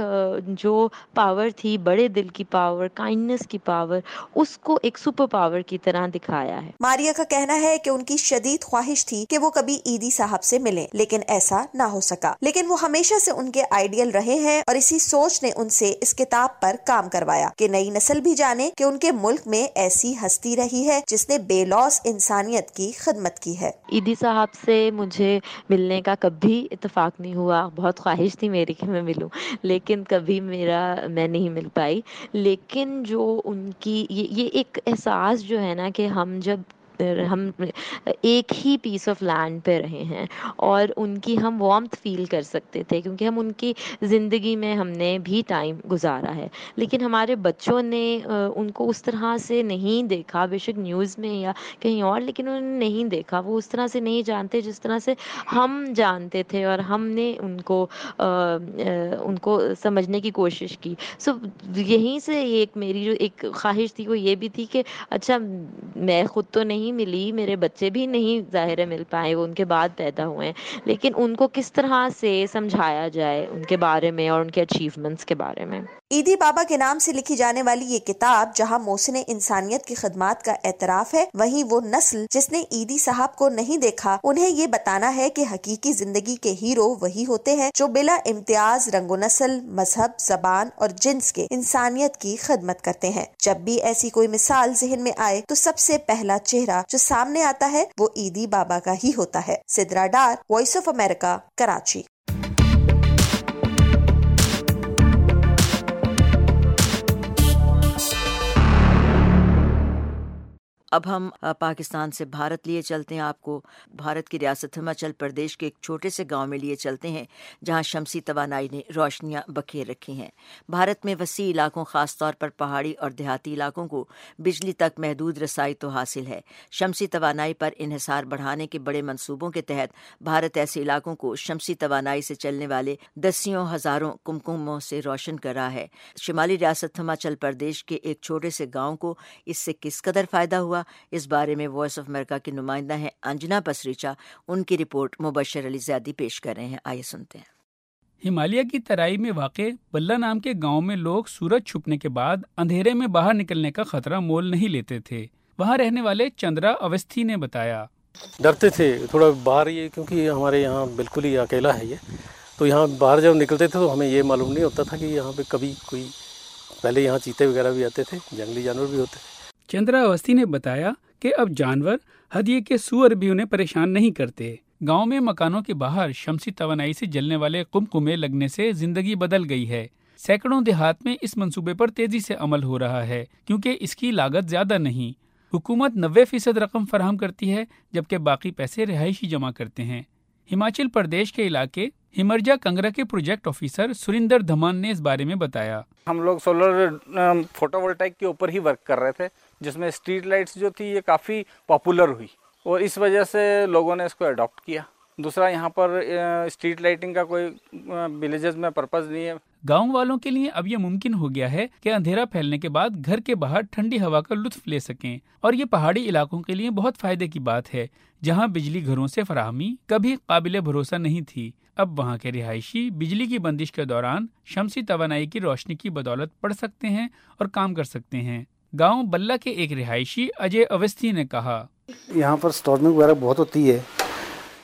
جو پاور تھی، بڑے دل کی پاور کائنڈنس کی پاور اس کو ایک سپر پاور کی طرح دکھایا ہے۔ ماریا کا کہنا ہے کہ ان کی شدید خواہش تھی کہ وہ کبھی عیدی صاحب سے ملیں، لیکن ایسا نہ ہو سکا۔ لیکن وہ ہمیشہ سے ان کے آئیڈیل رہے ہیں اور اسی سوچ نے ان سے اس کتاب پر کام کروایا کہ نئی نسل بھی جانے کہ ان کے ملک میں ایسی ہستی رہی ہے جس نے بے لوس انسانیت کی خدمت کی ہے۔ عیدی صاحب سے مجھے ملنے کا کبھی اتفاق نہیں ہوا۔ بہت خواہش تھی میری کہ میں ملوں، لیکن کبھی میرا میں نہیں مل پائی۔ لیکن جو ان کی یہ ایک احساس جو ہے نا کہ ہم جب ہم ایک ہی پیس آف لینڈ پہ رہے ہیں اور ان کی ہم وارمتھ فیل کر سکتے تھے کیونکہ ہم ان کی زندگی میں ہم نے بھی ٹائم گزارا ہے۔ لیکن ہمارے بچوں نے ان کو اس طرح سے نہیں دیکھا، بے شک نیوز میں یا کہیں اور، لیکن انہوں نے نہیں دیکھا۔ وہ اس طرح سے نہیں جانتے جس طرح سے ہم جانتے تھے اور ہم نے ان کو ان کو سمجھنے کی کوشش کی۔ سو یہیں سے ایک میری جو ایک خواہش تھی وہ یہ بھی تھی کہ اچھا میں خود تو نہیں نہیں ملی، میرے بچے بھی نہیں ظاہر مل پائے، وہ ان کے بعد پیدا ہوئے ہیں۔ لیکن ان کو کس طرح سے سمجھایا جائے ان کے بارے میں اور ان کے اچیومنٹس کے بارے میں؟ عیدی بابا کے نام سے لکھی جانے والی یہ کتاب جہاں محسن انسانیت کی خدمات کا اعتراف ہے، وہیں وہ نسل جس نے عیدی صاحب کو نہیں دیکھا، انہیں یہ بتانا ہے کہ حقیقی زندگی کے ہیرو وہی ہوتے ہیں جو بلا امتیاز، رنگ و نسل، مذہب، زبان اور جنس کے انسانیت کی خدمت کرتے ہیں۔ جب بھی ایسی کوئی مثال ذہن میں آئے تو سب سے پہلا چہرہ جو سامنے آتا ہے وہ عیدی بابا کا ہی ہوتا ہے۔ Sidra Dar voice of America Karachi. اب ہم پاکستان سے بھارت لیے چلتے ہیں، آپ کو بھارت کی ریاست ہماچل پردیش کے ایک چھوٹے سے گاؤں میں لیے چلتے ہیں، جہاں شمسی توانائی نے روشنیاں بکھیر رکھی ہیں۔ بھارت میں وسیع علاقوں، خاص طور پر پہاڑی اور دیہاتی علاقوں کو بجلی تک محدود رسائی تو حاصل ہے۔ شمسی توانائی پر انحصار بڑھانے کے بڑے منصوبوں کے تحت بھارت ایسے علاقوں کو شمسی توانائی سے چلنے والے دسیوں ہزاروں کمکموں سے روشن کر رہا ہے۔ شمالی ریاست ہماچل پردیش کے ایک چھوٹے سے گاؤں کو اس سے کس قدر فائدہ ہوا؟ اس بارے میں وائس آف امریکہ کی نمائندہ ہیں انجنا پسریچا۔ ان کی رپورٹ مبشر علی زیادی پیش کر رہے ہیں۔ آئیے سنتے ہیں۔ ہمالیہ کی ترائی میں واقع بلہ نام کے گاؤں میں لوگ سورج چھپنے کے بعد اندھیرے میں باہر نکلنے کا خطرہ مول نہیں لیتے تھے۔ وہاں رہنے والے چندرا اوستھی نے بتایا۔ ڈرتے تھے تھوڑا باہر یہ کیونکہ ہمارے یہاں بالکل ہی اکیلا ہے یہ۔ تو یہاں باہر جب نکلتے تھے تو ہمیں یہ معلوم نہیں ہوتا تھا کہ یہاں پہ کبھی کوئی پہلے یہاں چیتے وغیرہ بھی آتے تھے جنگلی جانور بھی ہوتے تھے۔ چندرا اوستھی نے بتایا کہ اب جانور ہدیے کے سور بھی انہیں پریشان نہیں کرتے۔ گاؤں میں مکانوں کے باہر شمسی توانائی سے جلنے والے کم کمے لگنے سے زندگی بدل گئی ہے۔ سینکڑوں دیہات میں اس منصوبے پر تیزی سے عمل ہو رہا ہے کیونکہ اس کی لاگت زیادہ نہیں۔ حکومت نوے فیصد رقم فراہم کرتی ہے جبکہ باقی پیسے رہائشی جمع کرتے ہیں۔ ہماچل پردیش کے علاقے ہمرجا کنگرا کے پروجیکٹ آفیسر سریندر دھمان نے اس بارے میں بتایا۔ ہم لوگ سولر فوٹو ولٹائک کے اوپر ہی ورک کر رہے تھے۔ جس میں اسٹریٹ لائٹس جو تھی یہ کافی پاپولر ہوئی اور اس وجہ سے لوگوں نے اس کو اڈاپٹ کیا۔ دوسرا، یہاں پر اسٹریٹ لائٹنگ کا کوئی ولیجز میں پرپز نہیں ہے۔ گاؤں والوں کے لیے اب یہ ممکن ہو گیا ہے کہ اندھیرا پھیلنے کے بعد گھر کے باہر ٹھنڈی ہوا کا لطف لے سکیں۔ اور یہ پہاڑی علاقوں کے لیے بہت فائدے کی بات ہے، جہاں بجلی گھروں سے فراہمی کبھی قابل بھروسہ نہیں تھی۔ اب وہاں کے رہائشی بجلی کی بندش کے دوران شمسی توانائی کی روشنی کی بدولت پڑھ سکتے ہیں اور کام کر سکتے ہیں۔ گاؤں بلہ کے ایک رہائشی اجے اوستھی نے کہا۔ یہاں پر اسٹارمنگ وغیرہ بہت ہوتی ہے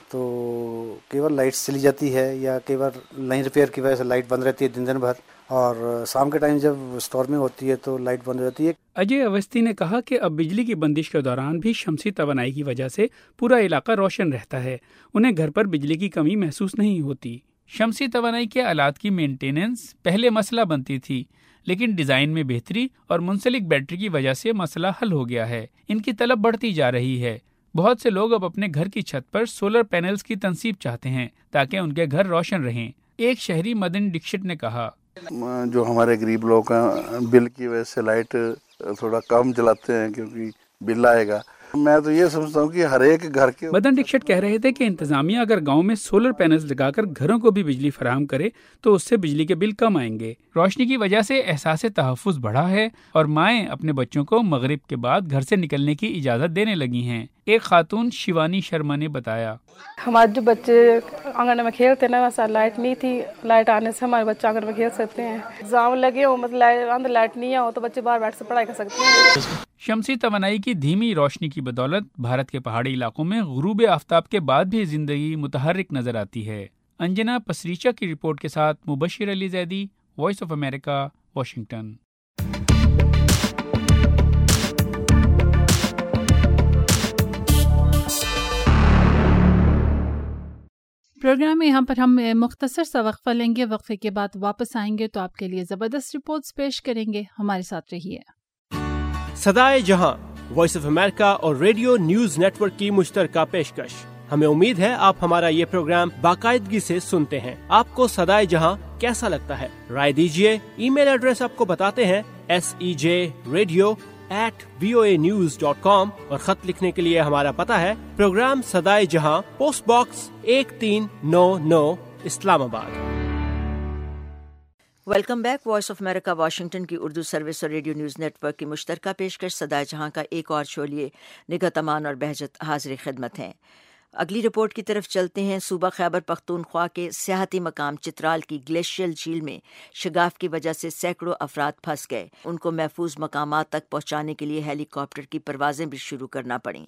تو کئی بار لائٹ چلی جاتی ہے یا کئی بار لائن ریپیئر کی وجہ سے لائٹ بند رہتی ہے دن دن بھر اور شام کے ٹائم جب اسٹارمنگ ہوتی ہے تو لائٹ بند ہو جاتی ہے۔ اجے اوستھی نے کہا کہ اب بجلی کی بندش کے دوران بھی شمسی توانائی کی وجہ سے پورا علاقہ روشن رہتا ہے انہیں گھر پر بجلی کی کمی محسوس نہیں ہوتی۔ شمسی توانائی کے آلات کی مینٹیننس پہلے مسئلہ بنتی تھی۔ لیکن ڈیزائن میں بہتری اور منسلک بیٹری کی وجہ سے مسئلہ حل ہو گیا ہے۔ ان کی طلب بڑھتی جا رہی ہے۔ بہت سے لوگ اب اپنے گھر کی چھت پر سولر پینلز کی تنصیب چاہتے ہیں تاکہ ان کے گھر روشن رہیں۔ ایک شہری مدن ڈکشت نے کہا۔ جو ہمارے غریب لوگ ہیں، بل کی وجہ سے لائٹ تھوڑا کم جلاتے ہیں کیونکہ بل آئے گا۔ میں تو یہ سمجھتا ہوں کہ ہر ایک گھر کے مدن ڈکشٹ کہہ رہے تھے کہ انتظامیہ اگر گاؤں میں سولر پینلز لگا کر گھروں کو بھی بجلی فراہم کرے تو اس سے بجلی کے بل کم آئیں گے۔ روشنی کی وجہ سے احساس تحفظ بڑھا ہے اور مائیں اپنے بچوں کو مغرب کے بعد گھر سے نکلنے کی اجازت دینے لگی ہیں۔ ایک خاتون شیوانی شرما نے بتایا۔ ہمارے جو بچے آنگن میں کھیلتے نا ویسا لائٹ نہیں تھی۔ لائٹ آنے سے ہمارے بچے آنگن میں کھیل سکتے ہیں۔ ایگزام لگے ہو مطلب لائٹ نہیں ہو تو بچے باہر بیٹھ سے پڑھائی کر سکتے ہیں۔ شمسی توانائی کی دھیمی روشنی کی بدولت بھارت کے پہاڑی علاقوں میں غروب آفتاب کے بعد بھی زندگی متحرک نظر آتی ہے۔ انجنا پسریچا کی رپورٹ کے ساتھ Mubashir Ali Zaidi voice of America Washington program میں یہاں پر ہم مختصر سا وقفہ لیں گے۔ وقفے کے بعد واپس آئیں گے تو آپ کے لیے زبردست رپورٹس پیش کریں گے۔ ہمارے ساتھ رہیے۔ سدائے جہاں وائس آف امریکہ اور ریڈیو نیوز نیٹ ورک کی مشترکہ پیشکش۔ ہمیں امید ہے آپ ہمارا یہ پروگرام باقاعدگی سے سنتے ہیں۔ آپ کو سدائے جہاں کیسا لگتا ہے؟ رائے دیجیے ای میل ایڈریس آپ کو بتاتے ہیں S E J radio at V O A news dot com اور خط لکھنے کے لیے ہمارا پتا ہے، پروگرام سدائے جہاں، پوسٹ باکس ایک تین نو نو Islamabad. Welcome back voice of America Washington کی اردو سروس اور ریڈیو نیوز نیٹ ورک کی مشترکہ پیشکش سدائے جہاں کا ایک اور شو نگہ تمان امان اور بہجت حاضر خدمت ہیں۔ اگلی رپورٹ کی طرف چلتے ہیں۔ صوبہ خیبر پختونخوا کے سیاحتی مقام چترال کی گلیشیل جھیل میں شگاف کی وجہ سے سینکڑوں افراد پھنس گئے۔ ان کو محفوظ مقامات تک پہنچانے کے لیے ہیلی کاپٹر کی پروازیں بھی شروع کرنا پڑیں۔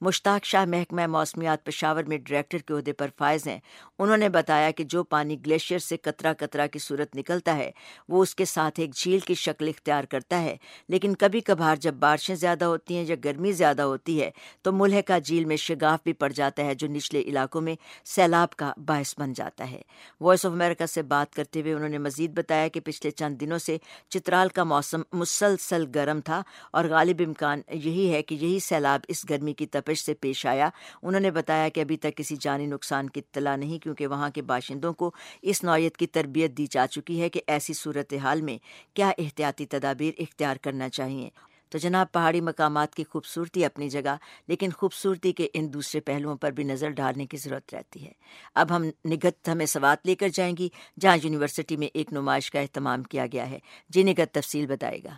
مشتاق شاہ محکمہ موسمیات پشاور میں ڈائریکٹر کے عہدے پر فائز ہیں۔ انہوں نے بتایا کہ جو پانی گلیشیئر سے قطرہ قطرہ کی صورت نکلتا ہے، وہ اس کے ساتھ ایک جھیل کی شکل اختیار کرتا ہے۔ لیکن کبھی کبھار جب بارشیں زیادہ ہوتی ہیں یا گرمی زیادہ ہوتی ہے، تو ملحقہ جھیل میں شگاف بھی پڑ جاتا ہے۔ ہے جو نچلے علاقوں میں سیلاب کا باعث بن جاتا ہے۔ وائس آف امریکہ سے بات کرتے ہوئے انہوں نے مزید بتایا کہ پچھلے چند دنوں سے چترال کا موسم مسلسل گرم تھا اور غالب امکان یہی ہے کہ یہی سیلاب اس گرمی کی تپش سے پیش آیا۔ انہوں نے بتایا کہ ابھی تک کسی جانی نقصان کی اطلاع نہیں کیونکہ وہاں کے باشندوں کو اس نوعیت کی تربیت دی جا چکی ہے کہ ایسی صورتحال میں کیا احتیاطی تدابیر اختیار کرنا چاہیے۔ تو جناب، پہاڑی مقامات کی خوبصورتی اپنی جگہ، لیکن خوبصورتی کے ان دوسرے پہلوؤں پر بھی نظر ڈالنے کی ضرورت رہتی ہے۔ اب ہم نگت ہمیں سوات لے کر جائیں گی، جہاں یونیورسٹی میں ایک نمائش کا اہتمام کیا گیا ہے۔ جی نگت تفصیل بتائے گا۔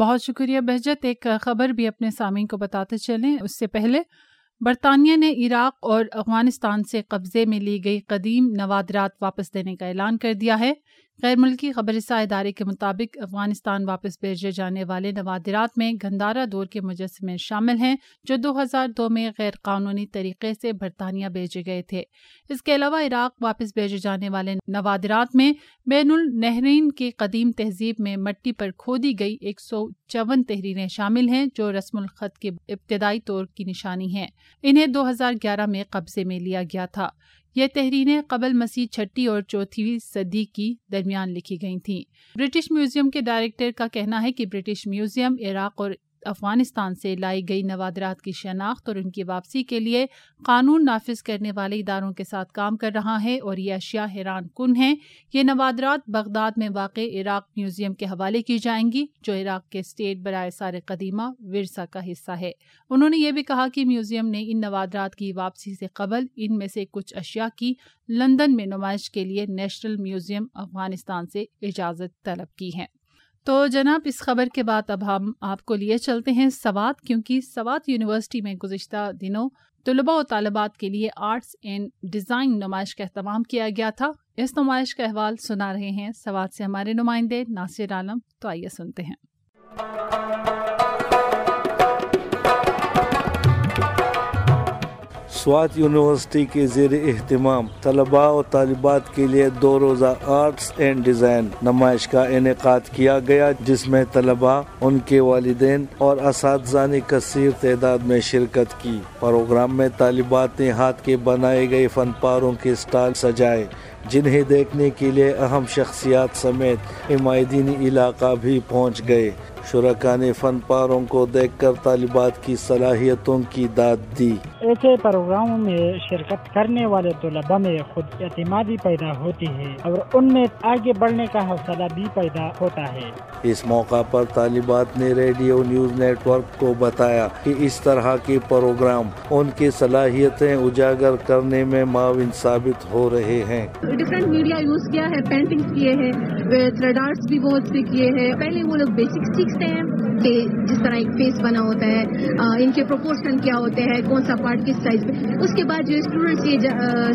بہت شکریہ بہجت۔ ایک خبر بھی اپنے سامعین کو بتاتے چلیں۔ اس سے پہلے، برطانیہ نے عراق اور افغانستان سے قبضے میں لی گئی قدیم نوادرات واپس دینے کا اعلان کر دیا ہے۔ غیر ملکی خبرسہ ادارے کے مطابق افغانستان واپس بھیجے جانے والے نوادرات میں گندارا دور کے مجسمے شامل ہیں، جو دو ہزار دو میں غیر قانونی طریقے سے برطانیہ بھیجے گئے تھے۔ اس کے علاوہ عراق واپس بھیجے جانے والے نوادرات میں بین النہرین کی قدیم تہذیب میں مٹی پر کھودی گئی ایک سو چون تحریریں شامل ہیں، جو رسم الخط کے ابتدائی طور کی نشانی ہیں۔ انہیں دو ہزار گیارہ میں قبضے میں لیا گیا تھا۔ یہ تحریریں قبل مسیح چھٹی اور چوتھویں صدی کی درمیان لکھی گئی تھیں۔ برٹش میوزیم کے ڈائریکٹر کا کہنا ہے کہ برٹش میوزیم عراق اور افغانستان سے لائی گئی نوادرات کی شناخت اور ان کی واپسی کے لیے قانون نافذ کرنے والے اداروں کے ساتھ کام کر رہا ہے اور یہ اشیاء حیران کن ہیں۔ یہ نوادرات بغداد میں واقع عراق میوزیم کے حوالے کی جائیں گی، جو عراق کے اسٹیٹ برائے سار قدیمہ ورثہ کا حصہ ہے۔ انہوں نے یہ بھی کہا کہ میوزیم نے ان نوادرات کی واپسی سے قبل ان میں سے کچھ اشیاء کی لندن میں نمائش کے لیے نیشنل میوزیم افغانستان سے اجازت طلب کی ہے تو جناب، اس خبر کے بعد اب ہم آپ کو لیے چلتے ہیں سوات، کیونکہ سوات یونیورسٹی میں گزشتہ دنوں طلباء و طالبات کے لیے آرٹس اینڈ ڈیزائن نمائش کا اہتمام کیا گیا تھا۔ اس نمائش کا احوال سنا رہے ہیں سوات سے ہمارے نمائندے ناصر عالم۔ تو آئیے سنتے ہیں۔ سوات یونیورسٹی کے زیر اہتمام، طلباء و طالبات کے لیے دو روزہ آرٹس اینڈ ڈیزائن نمائش کا انعقاد کیا گیا، جس میں طلباء، ان کے والدین اور اساتذہ نے کثیر تعداد میں شرکت کی۔ پروگرام میں طالبات نے ہاتھ کے بنائے گئے فن پاروں کے اسٹال سجائے، جنہیں دیکھنے کے لیے اہم شخصیات سمیت عمائدینی علاقہ بھی پہنچ گئے۔ شرکا نے فن پاروں کو دیکھ کر طالبات کی صلاحیتوں کی داد دی۔ ایسے پروگراموں میں شرکت کرنے والے طلباء میں خود اعتمادی پیدا ہوتی ہے اور ان میں آگے بڑھنے کا حوصلہ بھی پیدا ہوتا ہے۔ اس موقع پر طالبات نے ریڈیو نیوز نیٹ ورک کو بتایا کہ اس طرح کے پروگرام ان کی صلاحیتیں اجاگر کرنے میں معاون ثابت ہو رہے ہیں۔ ڈفرینٹ میڈیا یوز کیا ہے پینٹنگ کیے ہیں ریڈارس بھی بہت سے کیے ہیں۔ پہلے وہ لوگ بیسک سمجھتے ہیں کہ جس طرح ایک فیس بنا ہوتا ہے ان کے پروپورشن کیا ہوتے ہیں، کون سا پارٹ کس سائز پہ اس کے بعد جو اسٹوڈنٹس یہ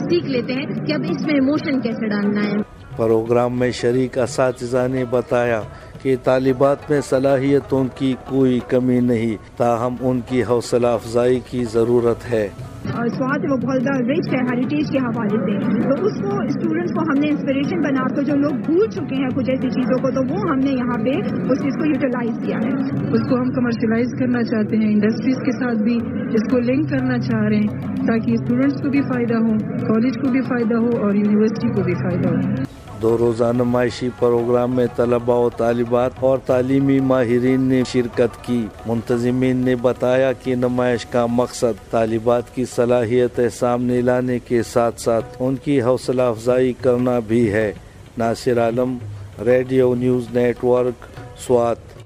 سیکھ لیتے ہیں کہ اب اس میں ایموشن کیسے ڈالنا ہے۔ پروگرام میں شریک اساتذہ نے بتایا کہ طالبات میں صلاحیتوں کی کوئی کمی نہیں تاہم ان کی حوصلہ افزائی کی ضرورت ہے۔ سوات وہ بہت زیادہ رچ ہے ہیریٹیج کے حوالے سے۔ تو اس کو اسٹوڈنٹس کو ہم نے انسپریشن بنا کر جو لوگ بھول چکے ہیں کچھ ایسی چیزوں کو تو وہ ہم نے یہاں پہ اس چیز کو یوٹیلائز کیا ہے۔ اس کو ہم کمرشلائز کرنا چاہتے ہیں انڈسٹریز کے ساتھ بھی اس کو لنک کرنا چاہ رہے ہیں تاکہ اسٹوڈنٹس کو بھی فائدہ ہو کالج کو بھی فائدہ ہو اور یونیورسٹی کو بھی فائدہ ہو۔ دو روزہ نمائشی پروگرام میں طلبہ و طالبات اور تعلیمی ماہرین نے شرکت کی۔ منتظمین نے بتایا کہ نمائش کا مقصد طالبات کی صلاحیت سامنے لانے کے ساتھ ساتھ ان کی حوصلہ افزائی کرنا بھی ہے۔ Nasir Alam, radio news network, Swat.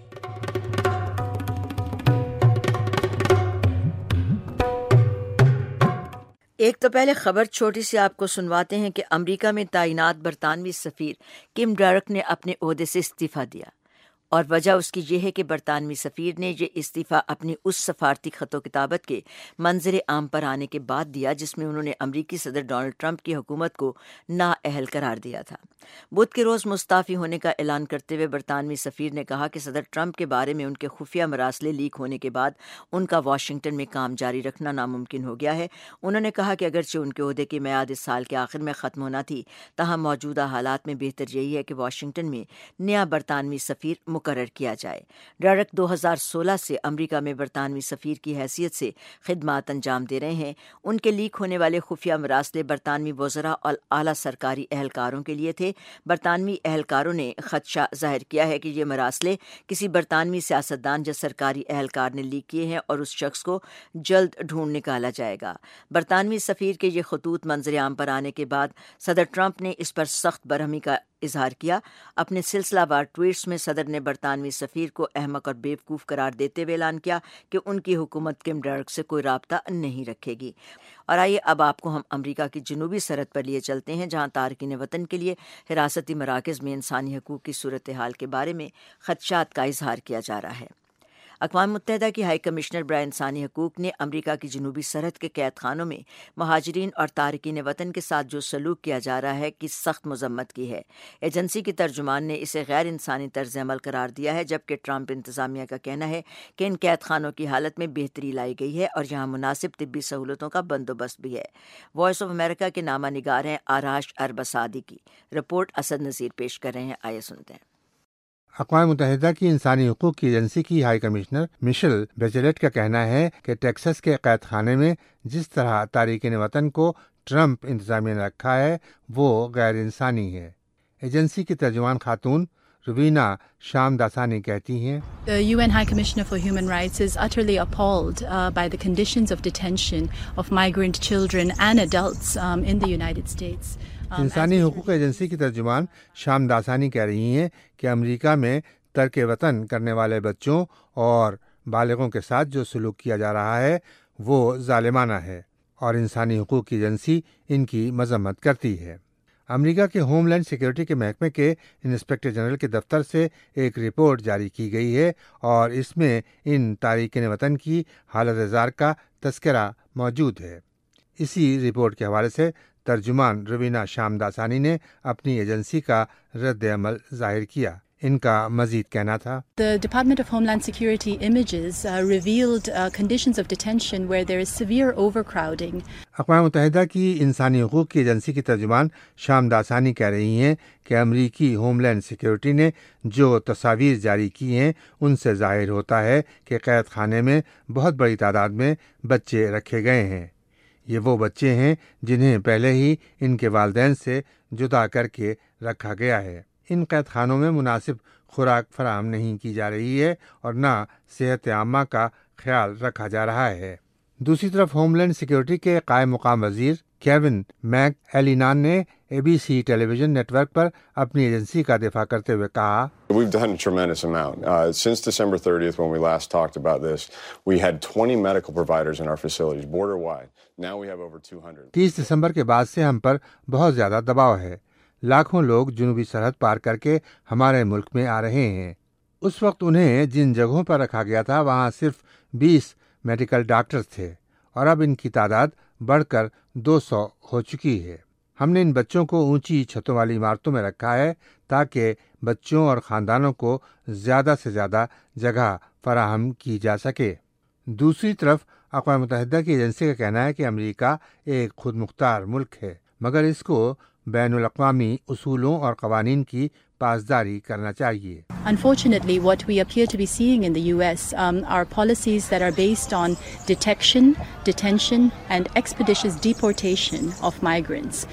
ایک تو پہلے خبر چھوٹی سی آپ کو سنواتے ہیں کہ امریکہ میں تعینات برطانوی سفیر کم ڈارک نے اپنے عہدے سے استعفی دیا۔ اور وجہ اس کی یہ ہے کہ برطانوی سفیر نے یہ استعفی اپنی اس سفارتی خط و کتابت کے منظر عام پر آنے کے بعد دیا جس میں انہوں نے امریکی صدر ڈونلڈ ٹرمپ کی حکومت کو نااہل قرار دیا تھا۔ بدھ کے روز مستعفی ہونے کا اعلان کرتے ہوئے برطانوی سفیر نے کہا کہ صدر ٹرمپ کے بارے میں ان کے خفیہ مراسلے لیک ہونے کے بعد ان کا واشنگٹن میں کام جاری رکھنا ناممکن ہو گیا ہے۔ انہوں نے کہا کہ اگرچہ ان کے عہدے کی میعاد اس سال کے آخر میں ختم ہونا تھی، تاہم موجودہ حالات میں بہتر یہی ہے کہ واشنگٹن میں نیا برطانوی سفیر مقرر کیا جائے۔ ڈائریکٹ دو ہزار سولہ سے امریکہ میں برطانوی سفیر کی حیثیت سے خدمات انجام دے رہے ہیں۔ ان کے لیک ہونے والے خفیہ مراسلے برطانوی وزراء اور اعلیٰ سرکاری اہلکاروں کے لیے تھے۔ برطانوی اہلکاروں نے خدشہ ظاہر کیا ہے کہ یہ مراسلے کسی برطانوی سیاستدان یا سرکاری اہلکار نے لیک کیے ہیں اور اس شخص کو جلد ڈھونڈ نکالا جائے گا۔ برطانوی سفیر کے یہ خطوط منظر عام پر آنے کے بعد صدر ٹرمپ نے اس پر سخت برہمی کا اظہار کیا، اپنے سلسلہ وار ٹویٹس میں صدر نے برطانوی سفیر کو احمق اور بیوقوف قرار دیتے ہوئے اعلان کیا کہ ان کی حکومت کم ڈرگ سے کوئی رابطہ نہیں رکھے گی۔ اور آئیے اب آپ کو ہم امریکہ کی جنوبی سرحد پر لیے چلتے ہیں، جہاں تارکین وطن کے لیے حراستی مراکز میں انسانی حقوق کی صورتحال کے بارے میں خدشات کا اظہار کیا جا رہا ہے۔ اقوام متحدہ کی ہائی کمشنر برائے انسانی حقوق نے امریکہ کی جنوبی سرحد کے قید خانوں میں مہاجرین اور تارکین وطن کے ساتھ جو سلوک کیا جا رہا ہے کی سخت مذمت کی ہے۔ ایجنسی کی ترجمان نے اسے غیر انسانی طرز عمل قرار دیا ہے، جبکہ ٹرمپ انتظامیہ کا کہنا ہے کہ ان قید خانوں کی حالت میں بہتری لائی گئی ہے اور یہاں مناسب طبی سہولتوں کا بندوبست بھی ہے۔ وائس آف امریکہ کے نامہ نگار ہیں آراش اربسادی کی۔ رپورٹ اسد نذیر پیش کر رہے ہیں۔ آئے سنتے ہیں۔ اقوام متحدہ کی انسانی حقوق کی ایجنسی کی ہائی کمشنر مشل بیچلیٹ کا کہنا ہے کہ ٹیکسس کے قید خانے میں جس طرح تارکین وطن کو ٹرمپ انتظامیہ نے رکھا ہے، وہ غیر انسانی ہے۔ ایجنسی کی ترجمان خاتون روینا شام داسانی کہتی ہیں U N high commissioner for human rights is utterly appalled by the conditions of detention of migrant children and adults in the United States انسانی حقوق ایجنسی کی ترجمان شام داسانی کہہ رہی ہیں کہ امریکہ میں ترک وطن کرنے والے بچوں اور بالغوں کے ساتھ جو سلوک کیا جا رہا ہے وہ ظالمانہ ہے اور انسانی حقوق کی ایجنسی ان کی مذمت کرتی ہے۔ امریکہ کے ہوم لینڈ سیکورٹی کے محکمے کے انسپکٹر جنرل کے دفتر سے ایک رپورٹ جاری کی گئی ہے اور اس میں ان تارکین وطن کی حالت اظہار کا تذکرہ موجود ہے۔ اسی رپورٹ کے حوالے سے ترجمان روینہ شام داسانی نے اپنی ایجنسی کا رد عمل ظاہر کیا۔ ان کا مزید کہنا تھا۔ Department of homeland security images revealed conditions of detention where there is severe overcrowding اقوام متحدہ کی انسانی حقوق کی ایجنسی کی ترجمان شام داسانی کہہ رہی ہیں کہ امریکی ہوم لینڈ سیکورٹی نے جو تصاویر جاری کی ہیں ان سے ظاہر ہوتا ہے کہ قید خانے میں بہت بڑی تعداد میں بچے رکھے گئے ہیں۔ یہ وہ بچے ہیں جنہیں پہلے ہی ان کے والدین سے جدا کر کے رکھا گیا ہے۔ ان قید خانوں میں مناسب خوراک فراہم نہیں کی جا رہی ہے اور نہ صحت عامہ کا خیال رکھا جا رہا ہے۔ دوسری طرف ہوم لینڈ سیکیورٹی کے قائم مقام وزیر کیون میک ایلینان نے A B C television network پر اپنی ایجنسی کا دفاع کرتے ہوئے کہا We've done a tremendous amount. Uh, since December 30th, when we last talked about this, we had 20 medical providers in our facilities, border wide. Now we have over 200. تیس دسمبر کے بعد سے ہم پر بہت زیادہ دباؤ ہے لاکھوں لوگ جنوبی سرحد پار کر کے ہمارے ملک میں آ رہے ہیں اس وقت انہیں جن جگہوں پر رکھا گیا تھا وہاں صرف بیس میڈیکل ڈاکٹر تھے اور اب ان کی تعداد بڑھ کر دو سو ہو چکی ہے۔ ہم نے ان بچوں کو اونچی چھتوں والی عمارتوں میں رکھا ہے تاکہ بچوں اور خاندانوں کو زیادہ سے زیادہ جگہ فراہم کی جا سکے۔ دوسری طرف، اقوام متحدہ کی ایجنسی کا کہنا ہے کہ امریکہ ایک خود مختار ملک ہے، مگر اس کو بین الاقوامی اصولوں اور قوانین کی پاسداری کرنا چاہیے۔ Unfortunately what we appear to be seeing in the U S are policies that are based on detection detention and expeditious deportation of migrants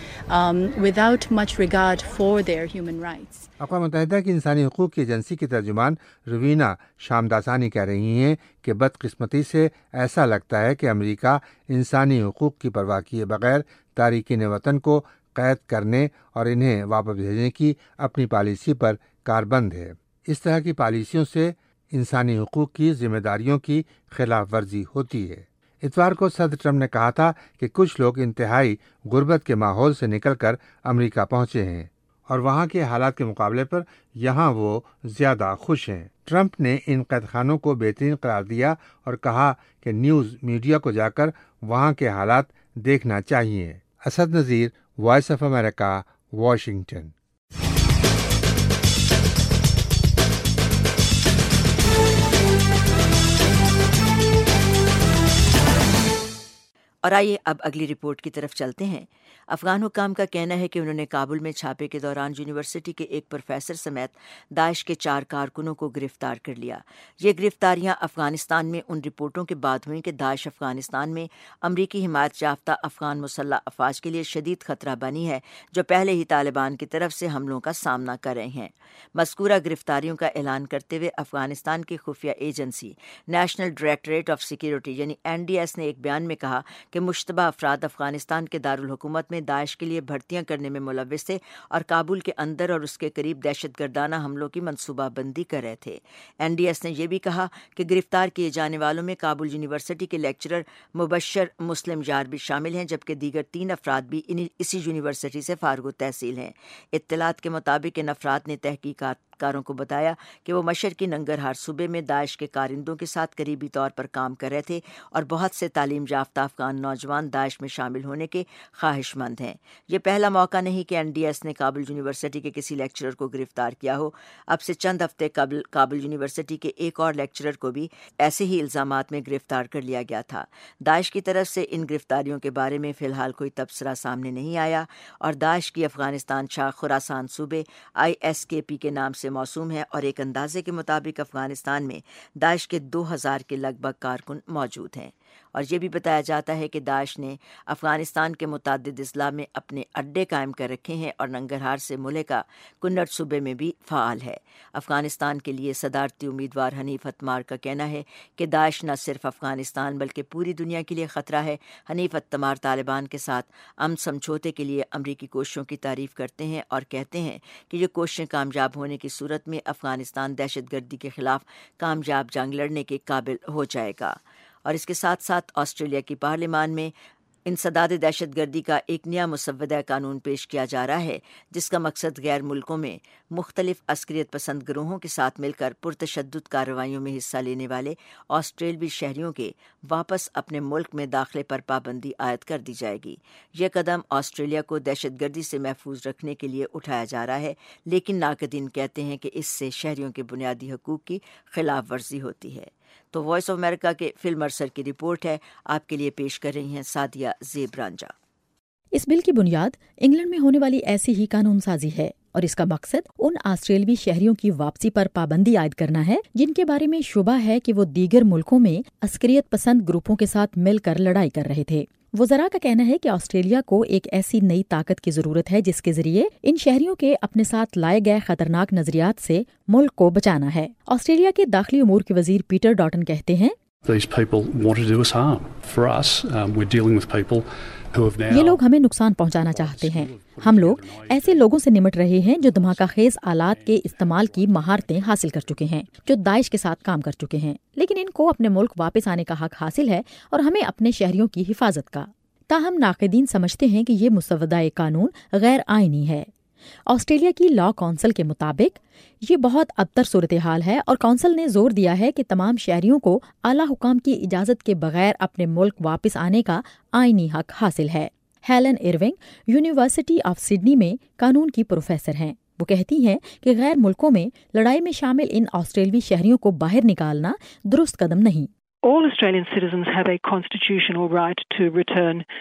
without much regard for their human rights اقوام متحدہ کی انسانی حقوق کی agency کی ترجمان روینا شام داسانی کہہ رہی ہیں کہ بد قسمتی سے ایسا لگتا ہے کہ امریکہ انسانی حقوق کی پرواہ کیے بغیر تاریکین وطن کو قید کرنے اور انہیں واپس بھیجنے کی اپنی پالیسی پر کاربند ہے۔ اس طرح کی پالیسیوں سے انسانی حقوق کی ذمہ داریوں کی خلاف ورزی ہوتی ہے۔ اتوار کو صدر ٹرمپ نے کہا تھا کہ کچھ لوگ انتہائی غربت کے ماحول سے نکل کر امریکہ پہنچے ہیں اور وہاں کے حالات کے مقابلے پر یہاں وہ زیادہ خوش ہیں۔ ٹرمپ نے ان قید خانوں کو بہترین قرار دیا اور کہا کہ نیوز میڈیا کو جا کر وہاں کے حالات دیکھنا چاہیے۔ Asad Nazir voice of America Washington اور آئیے اب اگلی رپورٹ کی طرف چلتے ہیں۔ افغان حکام کا کہنا ہے کہ انہوں نے کابل میں چھاپے کے دوران یونیورسٹی کے ایک پروفیسر سمیت داعش کے چار کارکنوں کو گرفتار کر لیا۔ یہ گرفتاریاں افغانستان میں ان رپورٹوں کے بعد ہوئیں کہ داعش افغانستان میں امریکی حمایت یافتہ افغان مسلح افواج کے لیے شدید خطرہ بنی ہے، جو پہلے ہی طالبان کی طرف سے حملوں کا سامنا کر رہے ہیں۔ مذکورہ گرفتاریوں کا اعلان کرتے ہوئے افغانستان کی خفیہ agency national directorate of security یعنی این ڈی ایس نے ایک بیان میں کہا کہ مشتبہ افراد افغانستان کے دارالحکومت میں داعش کے لیے بھرتیاں کرنے میں ملوث تھے اور کابل کے اندر اور اس کے قریب دہشت گردانہ حملوں کی منصوبہ بندی کر رہے تھے۔ این ڈی ایس نے یہ بھی کہا کہ گرفتار کیے جانے والوں میں کابل یونیورسٹی کے لیکچرر مبشر مسلم یار بھی شامل ہیں، جبکہ دیگر تین افراد بھی اسی یونیورسٹی سے فارغ تحصیل ہیں۔ اطلاعات کے مطابق ان افراد نے تحقیقات کاروں کو بتایا کہ وہ مشرقی ننگرہار صوبے میں داعش کے کارندوں کے ساتھ قریبی طور پر کام کر رہے تھے اور بہت سے تعلیم یافتہ افغان نوجوان داعش میں شامل ہونے کے خواہش مند ہیں۔ یہ پہلا موقع نہیں کہ این ڈی ایس نے کابل یونیورسٹی کے کسی لیکچرر کو گرفتار کیا ہو۔ اب سے چند ہفتے قبل کابل یونیورسٹی کے ایک اور لیکچرر کو بھی ایسے ہی الزامات میں گرفتار کر لیا گیا تھا۔ داعش کی طرف سے ان گرفتاریوں کے بارے میں فی الحال کوئی تبصرہ سامنے نہیں آیا اور داعش کی افغانستان شاہ خوراسان صوبے آئی ایس کے پی کے نام سے موسوم ہے اور ایک اندازے کے مطابق افغانستان میں داعش کے دو ہزار کے لگ بھگ کارکن موجود ہیں۔ اور یہ بھی بتایا جاتا ہے کہ داعش نے افغانستان کے متعدد اضلاع میں اپنے اڈے قائم کر رکھے ہیں اور ننگرہار سے ملکہ کنڑ صوبے میں بھی فعال ہے۔ افغانستان کے لیے صدارتی امیدوار حنیف اتمار کا کہنا ہے کہ داعش نہ صرف افغانستان بلکہ پوری دنیا کے لیے خطرہ ہے۔ حنیف اتمار طالبان کے ساتھ امن سمجھوتے کے لیے امریکی کوششوں کی تعریف کرتے ہیں اور کہتے ہیں کہ یہ کوششیں کامیاب ہونے کی صورت میں افغانستان دہشت گردی کے خلاف کامیاب جنگ لڑنے کے قابل ہو جائے گا۔ اور اس کے ساتھ ساتھ آسٹریلیا کی پارلیمان میں انسداد دہشت گردی کا ایک نیا مسودہ قانون پیش کیا جا رہا ہے، جس کا مقصد غیر ملکوں میں مختلف عسکریت پسند گروہوں کے ساتھ مل کر پرتشدد کارروائیوں میں حصہ لینے والے آسٹریلوی شہریوں کے واپس اپنے ملک میں داخلے پر پابندی عائد کر دی جائے گی۔ یہ قدم آسٹریلیا کو دہشت گردی سے محفوظ رکھنے کے لیے اٹھایا جا رہا ہے، لیکن ناقدین کہتے ہیں کہ اس سے شہریوں کے بنیادی حقوق کی خلاف ورزی ہوتی ہے۔ تو وائس آف امریکہ کے فلم ارسر کی رپورٹ ہے۔ آپ کے لیے پیش کر رہی ہیں سادیہ زیب رانجا۔ اس بل کی بنیاد انگلینڈ میں ہونے والی ایسی ہی قانون سازی ہے اور اس کا مقصد ان آسٹریلوی شہریوں کی واپسی پر پابندی عائد کرنا ہے، جن کے بارے میں شبہ ہے کہ وہ دیگر ملکوں میں عسکریت پسند گروپوں کے ساتھ مل کر لڑائی کر رہے تھے۔ وزراء کا کہنا ہے کہ آسٹریلیا کو ایک ایسی نئی طاقت کی ضرورت ہے جس کے ذریعے ان شہریوں کے اپنے ساتھ لائے گئے خطرناک نظریات سے ملک کو بچانا ہے۔ آسٹریلیا کے داخلی امور کے وزیر پیٹر ڈاٹن کہتے ہیں یہ لوگ ہمیں نقصان پہنچانا چاہتے ہیں۔ ہم لوگ ایسے لوگوں سے نمٹ رہے ہیں جو دھماکہ خیز آلات کے استعمال کی مہارتیں حاصل کر چکے ہیں، جو داعش کے ساتھ کام کر چکے ہیں۔ لیکن ان کو اپنے ملک واپس آنے کا حق حاصل ہے اور ہمیں اپنے شہریوں کی حفاظت کا۔ تاہم، ناقدین سمجھتے ہیں کہ یہ مسودہ قانون غیر آئینی ہے۔ آسٹریلیا کی لا کونسل کے مطابق یہ بہت ابتر صورتحال ہے اور کونسل نے زور دیا ہے کہ تمام شہریوں کو اعلی حکام کی اجازت کے بغیر اپنے ملک واپس آنے کا آئینی حق حاصل ہے۔ Helen Irving university of Sydney میں قانون کی پروفیسر ہیں۔ وہ کہتی ہیں کہ غیر ملکوں میں لڑائی میں شامل ان آسٹریلوی شہریوں کو باہر نکالنا درست قدم نہیں۔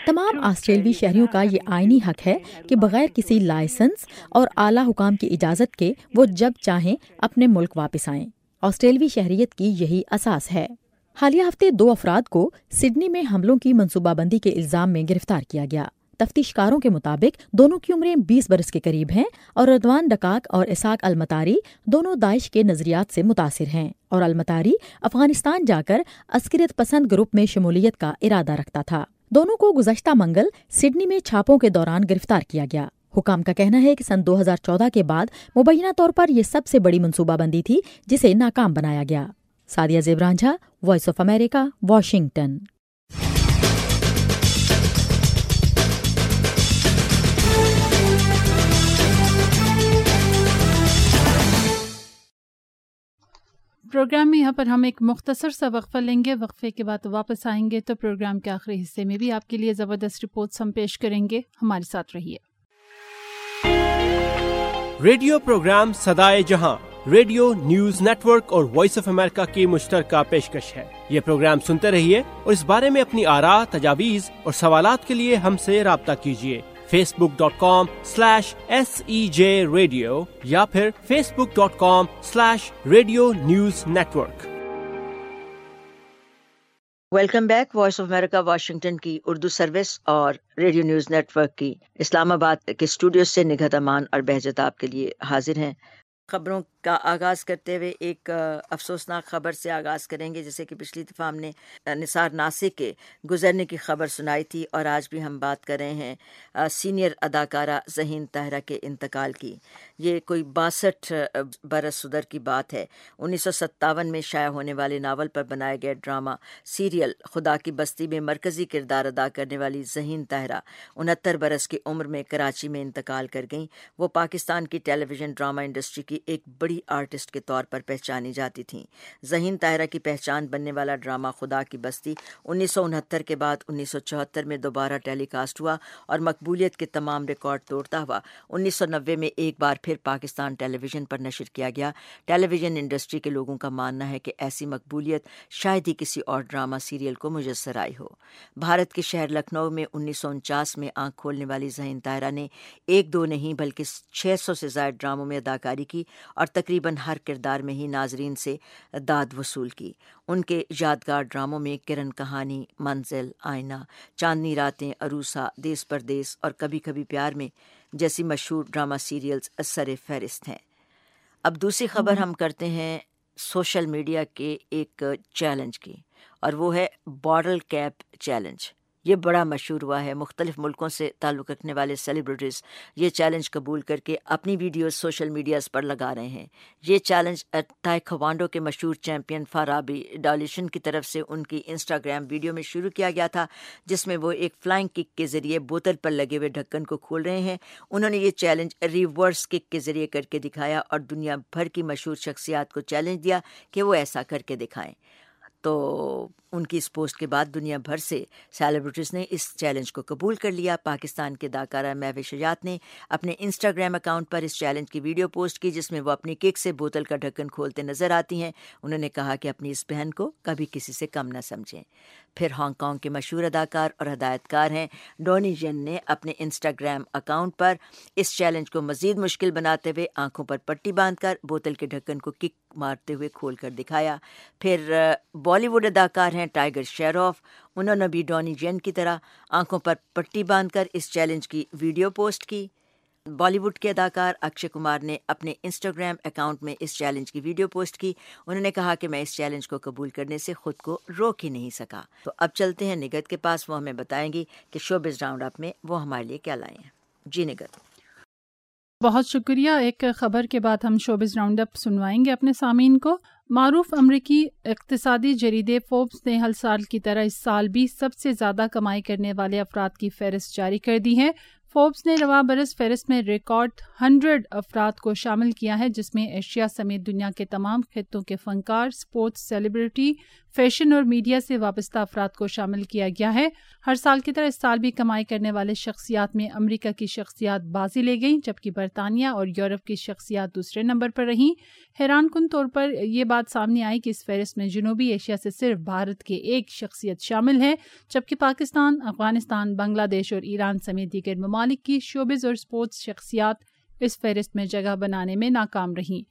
تمام آسٹریلوی شہریوں کا یہ آئینی حق ہے کہ بغیر کسی لائسنس اور اعلی حکام کی اجازت کے وہ جب چاہیں اپنے ملک واپس آئیں۔ آسٹریلوی شہریت کی یہی اساس ہے۔ حالیہ ہفتے دو افراد کو سڈنی میں حملوں کی منصوبہ بندی کے الزام میں گرفتار کیا گیا۔ تفتیش کاروں کے مطابق دونوں کی عمریں بیس برس کے قریب ہیں اور ردوان ڈکاک اور اساق المتاری دونوں داعش کے نظریات سے متاثر ہیں اور المتاری افغانستان جا کر عسکریت پسند گروپ میں شمولیت کا ارادہ رکھتا تھا۔ دونوں کو گزشتہ منگل سڈنی میں چھاپوں کے دوران گرفتار کیا گیا۔ حکام کا کہنا ہے کہ سن دو ہزار چودہ کے بعد مبینہ طور پر یہ سب سے بڑی منصوبہ بندی تھی جسے ناکام بنایا گیا۔ Sadia Zebranjha voice of America Washington program میں یہاں پر ہم ایک مختصر سا وقفہ لیں گے۔ وقفے کے بعد واپس آئیں گے تو پروگرام کے آخری حصے میں بھی آپ کے لیے زبردست رپورٹس ہم پیش کریں گے۔ ہمارے ساتھ رہیے۔ ریڈیو پروگرام سدائے جہاں، ریڈیو نیوز نیٹ ورک اور وائس آف امریکہ کی مشترکہ پیشکش ہے۔ یہ پروگرام سنتے رہیے اور اس بارے میں اپنی آرا، تجاویز اور سوالات کے لیے ہم سے رابطہ کیجیے۔ Facebook dot com slash S E J radio یا پھر Facebook dot com slash radio news network welcome back voice of America Washington کی اردو سروس اور ریڈیو نیوز نیٹ ورک کی اسلام آباد کے اسٹوڈیو سے نگہت امان اور بہجت آپ کے لیے حاضر ہیں۔ خبروں کا آغاز کرتے ہوئے ایک افسوسناک خبر سے آغاز کریں گے، جیسے کہ پچھلی دفعہ ہم نے نثار ناسک کے گزرنے کی خبر سنائی تھی اور آج بھی ہم بات کر رہے ہیں سینئر اداکارہ ذہین طاہرہ کے انتقال کی۔ یہ کوئی باسٹھ برس صدر کی بات ہے۔ انیس سو ستاون میں شائع ہونے والے ناول پر بنایا گیا ڈرامہ سیریل خدا کی بستی میں مرکزی کردار ادا کرنے والی ذہین طاہرہ انہتر برس کی عمر میں کراچی میں انتقال کر گئیں۔ وہ پاکستان کی ٹیلی ویژن ڈرامہ انڈسٹری کی ایک بڑی بڑی آرٹسٹ کے طور پر پہچانی جاتی تھیں۔ ذہین طاہرہ کی پہچان بننے والا ڈرامہ خدا کی بستی انیس سو انہتر کے بعد انیس سو چوہتر میں دوبارہ ٹیلی کاسٹ ہوا اور مقبولیت کے تمام ریکارڈ توڑتا ہوا۔ انیس سو نوے میں ایک بار پھر پاکستان ٹیلی ویژن پر نشر کیا گیا۔ ٹیلی ویژن انڈسٹری کے لوگوں کا ماننا ہے کہ ایسی مقبولیت شاید ہی کسی اور ڈرامہ سیریل کو مجسر آئی ہو۔ بھارت کے شہر لکھنؤ میں انیس سو انچاس میں آنکھ کھولنے والی ذہین طاہرہ نے ایک دو نہیں بلکہ چھ سو سے زائد ڈراموں میں اداکاری کی اور تقریباً ہر کردار میں ہی ناظرین سے داد وصول کی۔ ان کے یادگار ڈراموں میں کرن کہانی منزل آئینہ چاندنی راتیں عروسا دیس پردیس اور کبھی کبھی پیار میں جیسی مشہور ڈرامہ سیریلز سر فہرست ہیں۔ اب دوسری خبر ہم کرتے ہیں سوشل میڈیا کے ایک چیلنج کی اور وہ ہے باڈل کیپ چیلنج۔ یہ بڑا مشہور ہوا ہے، مختلف ملکوں سے تعلق رکھنے والے سیلیبریٹیز یہ چیلنج قبول کر کے اپنی ویڈیوز سوشل میڈیاز پر لگا رہے ہیں۔ یہ چیلنج تائیکوانڈو کے مشہور چیمپئن فارابی ڈالیشن کی طرف سے ان کی انسٹاگرام ویڈیو میں شروع کیا گیا تھا، جس میں وہ ایک فلائنگ کک کے ذریعے بوتل پر لگے ہوئے ڈھکن کو کھول رہے ہیں۔ انہوں نے یہ چیلنج ریورس کک کے ذریعے کر کے دکھایا اور دنیا بھر کی مشہور شخصیات کو چیلنج دیا کہ وہ ایسا کر کے دکھائیں۔ تو ان کی اس پوسٹ کے بعد دنیا بھر سے سیلیبریٹیز نے اس چیلنج کو قبول کر لیا۔ پاکستان کے اداکارہ میو شجاعت نے اپنے انسٹاگرام اکاؤنٹ پر اس چیلنج کی ویڈیو پوسٹ کی، جس میں وہ اپنی کیک سے بوتل کا ڈھکن کھولتے نظر آتی ہیں۔ انہوں نے کہا کہ اپنی اس بہن کو کبھی کسی سے کم نہ سمجھیں۔ پھر ہانگ کانگ کے مشہور اداکار اور ہدایت کار ہیں۔ ڈونی جن نے اپنے انسٹاگرام اکاؤنٹ پر اس چیلنج کو مزید مشکل بناتے ہوئے آنکھوں پر پٹی باندھ کر بوتل کے ڈھکن کو کک مارتے ہوئے کھول کر دکھایا۔ پھر بالی ووڈ اداکار ہیں ٹائیگر شیروف۔ انہوں نے بھی ڈونی جین کی طرح آنکھوں پر پٹی باندھ کر اس چیلنج کی ویڈیو پوسٹ کی۔ بالی ووڈ کے اداکار اکشے کمار نے اپنے انسٹاگرام اکاؤنٹ میں اس چیلنج کی ویڈیو پوسٹ کی۔ انہوں نے کہا کہ میں اس چیلنج کو قبول کرنے سے خود کو روک ہی نہیں سکا۔ تو اب چلتے ہیں نگت کے پاس، وہ ہمیں بتائیں گی کہ شوبز راؤنڈ اپ میں وہ ہمارے لیے کیا لائے ہیں۔ جی نگت بہت شکریہ۔ ایک خبر کے بعد ہم شوبز راؤنڈ اپ سنوائیں گے اپنے سامعین کو۔ معروف امریکی اقتصادی جریدے فوبس نے ہر سال کی طرح اس سال بھی سب سے زیادہ کمائی کرنے والے افراد کی فہرست جاری کر دی ہے۔ فوربس نے رواں برس فہرست میں ریکارڈ ہنڈریڈ افراد کو شامل کیا ہے، جس میں ایشیا سمیت دنیا کے تمام خطوں کے فنکار اسپورٹس سیلیبریٹی، فیشن اور میڈیا سے وابستہ افراد کو شامل کیا گیا ہے۔ ہر سال کی طرح اس سال بھی کمائی کرنے والے شخصیات میں امریکہ کی شخصیات بازی لے گئیں، جبکہ برطانیہ اور یورپ کی شخصیات دوسرے نمبر پر رہیں۔ حیران کن طور پر یہ بات سامنے آئی کہ اس فہرست میں جنوبی ایشیا سے صرف بھارت کے ایک شخصیت شامل ہے، جبکہ پاکستان، افغانستان، بنگلہ دیش اور ایران سمیت دیگر ممالک کی شوبز اور اسپورٹس شخصیات اس فہرست میں جگہ بنانے میں ناکام رہیں۔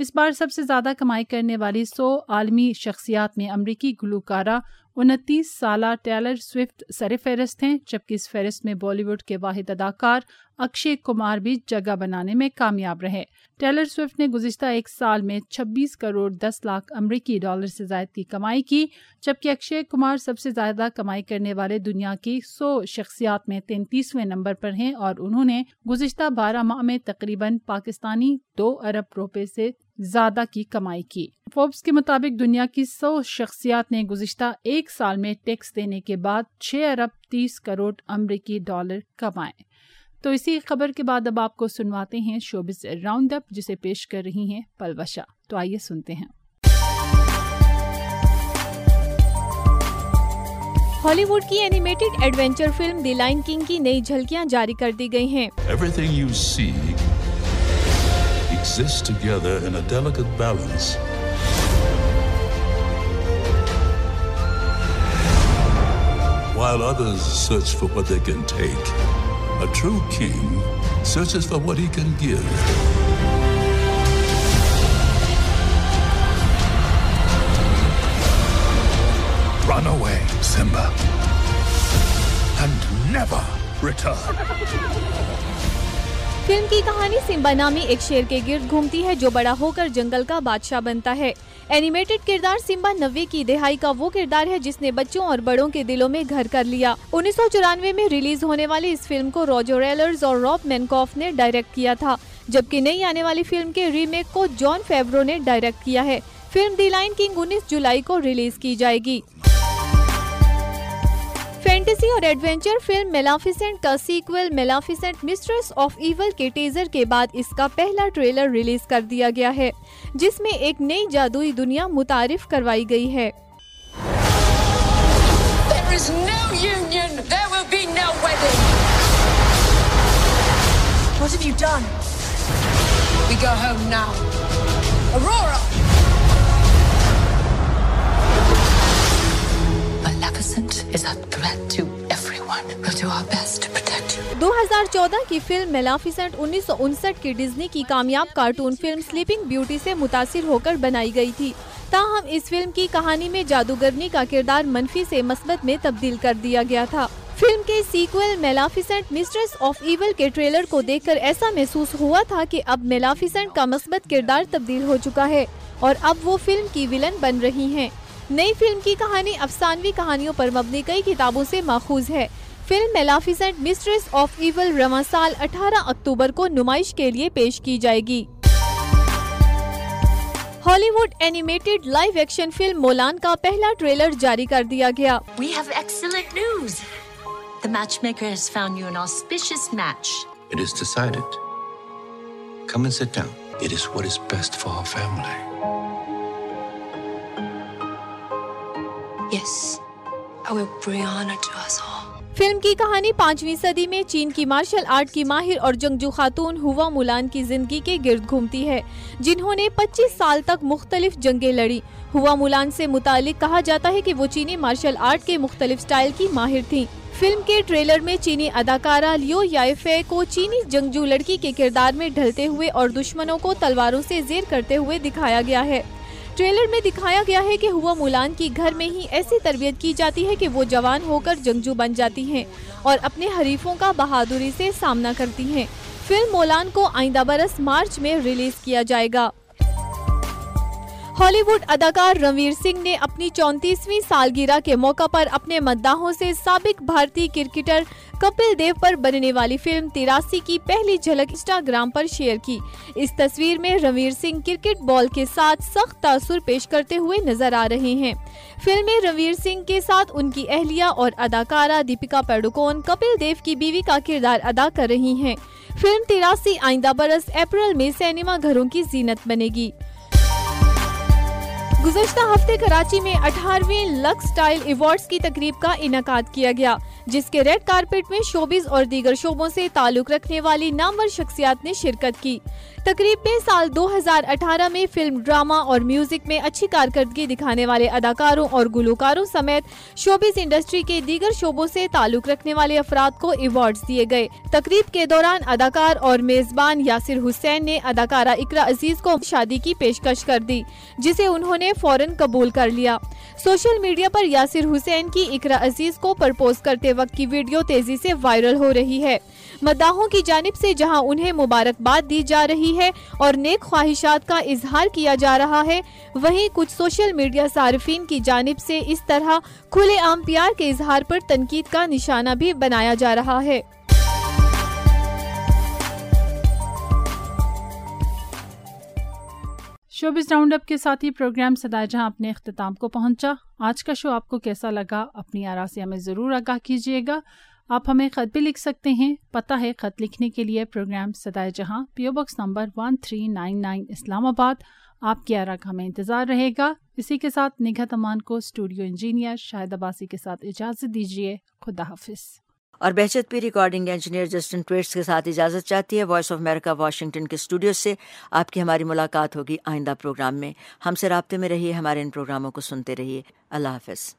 اس بار سب سے زیادہ کمائی کرنے والی سو عالمی شخصیات میں امریکی گلوکارہ انتیس سالہ ٹیلر سوئفٹ سر فہرست ہیں، جبکہ اس فہرست میں بالی ووڈ کے واحد اداکار اکشے کمار بھی جگہ بنانے میں کامیاب رہے۔ ٹیلر سوئفٹ نے گزشتہ ایک سال میں چھبیس کروڑ دس لاکھ امریکی ڈالر سے زائد کی کمائی کی، جبکہ اکشے کمار سب سے زیادہ کمائی کرنے والے دنیا کی سو شخصیات میں تینتیسویں نمبر پر ہیں اور انہوں نے گزشتہ بارہ ماہ میں تقریباً پاکستانی دو ارب روپے سے زیادہ کی کمائی کی۔ فوربس کے مطابق دنیا کی سو شخصیات نے گزشتہ ایک سال میں ٹیکس دینے کے بعد چھ ارب تیس کروڑ امریکی ڈالر کمائے۔ تو اسی خبر کے بعد اب آپ کو سنواتے ہیں شوبز راؤنڈ اپ جسے پیش کر رہی ہیں پلوشا تو آئیے سنتے ہیں۔ ہالی ووڈ کی animated adventure film the Lion King کی نئی جھلکیاں جاری کر دی گئی ہیں۔ While others search for what they can take, A true king searches for what he can give. Run away, Simba, and never return. Film کی کہانی سمبا نامی ایک شیر کے گرد گھومتی ہے جو بڑا ہو کر جنگل کا بادشاہ بنتا ہے۔ اینیمیٹڈ کردار سمبا نوے کی دہائی کا وہ کردار ہے جس نے بچوں اور بڑوں کے دلوں میں گھر کر لیا۔ انیس سو چورانوے میں ریلیز ہونے والی اس فلم کو روجو ریلرز اور روب مینکوف نے ڈائریکٹ کیا تھا، جبکہ نئی آنے والی فلم کے ریمیک کو جان فیبرو نے ڈائریکٹ کیا ہے۔ فلم دی لائن کنگ انیس جولائی کو ریلیز کی جائے گی۔ فینٹیسی اور ایڈونچر فلم میلافیسنٹ کا sequel Maleficent mistress of evil کے ٹیزر کے بعد اس کا پہلا ٹریلر ریلیز کر دیا گیا ہے جس میں ایک نئی جادوئی دنیا متعارف کروائی گئی ہے۔ دو ہزار چودہ کی فلم میلافیسنٹ انیس سو انسٹھ کی ڈزنی کی کامیاب کارٹون فلم سلیپنگ بیوٹی سے متاثر ہو کر بنائی گئی تھی۔ تاہم، اس فلم کی کہانی میں جادوگرنی کا کردار منفی سے مثبت میں تبدیل کر دیا گیا تھا۔ فلم کے sequel Maleficent mistress of evil کے ٹریلر کو دیکھ کر ایسا محسوس ہوا تھا کہ اب میلافیسنٹ کا مثبت کردار تبدیل ہو چکا ہے اور اب وہ فلم کی ولن بن رہی ہیں۔ نئی فلم کی کہانی افسانوی کہانیوں پر مبنی کئی کتابوں سے ماخوذ ہے۔ Film Maleficent mistress of evil رواں سال اٹھارہ اکتوبر کو نمائش کے لیے پیش کی جائے گی۔ Hollywood animated live action film Mulan کا پہلا ٹریلر جاری کر دیا گیا۔ فلم کی کہانی پانچویں صدی میں چین کی مارشل آرٹ کی ماہر اور جنگجو خاتون ہوا مولان کی زندگی کے گرد گھومتی ہے، جنہوں نے پچیس سال تک مختلف جنگیں لڑی ہوا مولان سے متعلق کہا جاتا ہے کہ وہ چینی مارشل آرٹ کے مختلف سٹائل کی ماہر تھیں۔ فلم کے ٹریلر میں چینی اداکارہ لیو یائفے کو چینی جنگجو لڑکی کے کردار میں ڈھلتے ہوئے اور دشمنوں کو تلواروں سے زیر کرتے ہوئے دکھایا گیا ہے۔ ٹریلر میں دکھایا گیا ہے کہ ہوا مولان کی گھر میں ہی ایسی تربیت کی جاتی ہے کہ وہ جوان ہو کر جنگجو بن جاتی ہیں اور اپنے حریفوں کا بہادری سے سامنا کرتی ہیں۔ فلم مولان کو آئندہ برس مارچ میں ریلیز کیا جائے گا۔ ہالی ووڈ اداکار رنویر سنگھ نے اپنی چونتیسویں سالگرہ کے موقع پر اپنے مداحوں سے سابق بھارتی کرکٹر کپل دیو پر بننے والی فلم تراسی کی پہلی جھلک انسٹاگرام پر شیئر کی۔ اس تصویر میں رنویر سنگھ کرکٹ بال کے ساتھ سخت تاثر پیش کرتے ہوئے نظر آ رہے ہیں۔ فلم میں رنویر سنگھ کے ساتھ ان کی اہلیہ اور اداکارہ دیپکا پیڈوکون کپل دیو کی بیوی کا کردار ادا کر رہی ہیں۔ فلم تراسی آئندہ برس اپریل میں سینما گھروں کی زینت بنے گی۔ گزشتہ ہفتے کراچی میں اٹھارویں لکس سٹائل ایوارڈز کی تقریب کا انعقاد کیا گیا، جس کے ریڈ کارپیٹ میں شوبز اور دیگر شعبوں سے تعلق رکھنے والی نامور شخصیات نے شرکت کی۔ تقریب میں سال دو ہزار اٹھارہ میں فلم ڈراما اور میوزک میں اچھی کارکردگی دکھانے والے اداکاروں اور گلوکاروں سمیت شوبز انڈسٹری کے دیگر شعبوں سے تعلق رکھنے والے افراد کو ایوارڈز دیے گئے۔ تقریب کے دوران اداکار اور میزبان یاسر حسین نے اداکارہ اقرا عزیز کو شادی کی پیشکش کر دی، جسے انہوں نے فوراً قبول کر لیا۔ سوشل میڈیا پر یاسر حسین کی اقرا عزیز کو پرپوز کرتے وقت کی ویڈیو تیزی سے وائرل ہو رہی ہے۔ مداحوں کی جانب سے جہاں انہیں مبارکباد دی جا رہی ہے اور نیک خواہشات کا اظہار کیا جا رہا ہے، وہیں کچھ سوشل میڈیا صارفین کی جانب سے اس طرح کھلے عام پیار کے اظہار پر تنقید کا نشانہ بھی بنایا جا رہا ہے۔ شوبز راؤنڈ اپ کے ساتھ ہی پروگرام سدا جہاں اپنے اختتام کو پہنچا۔ آج کا شو آپ کو کیسا لگا، اپنی آرا سے ہمیں ضرور آگاہ کیجیے گا۔ آپ ہمیں خط بھی لکھ سکتے ہیں۔ پتہ ہے خط لکھنے کے لیے پروگرام سدائے جہاں P O box number one three nine nine Islamabad. آپ کی آرا کا ہمیں انتظار رہے گا۔ اسی کے ساتھ نگہت امان کو اسٹوڈیو انجینئر شاہد عباسی کے ساتھ اجازت دیجیے۔ خدا حافظ۔ اور بہشت پی ریکارڈنگ انجینئر جسٹن ٹویٹس کے ساتھ اجازت چاہتی ہے وائس آف امریکہ واشنگٹن کے اسٹوڈیو سے آپ کی ہماری ملاقات ہوگی آئندہ پروگرام میں۔ ہم سے رابطے میں رہیے، ہمارے ان پروگراموں کو سنتے رہیے۔ اللہ حافظ۔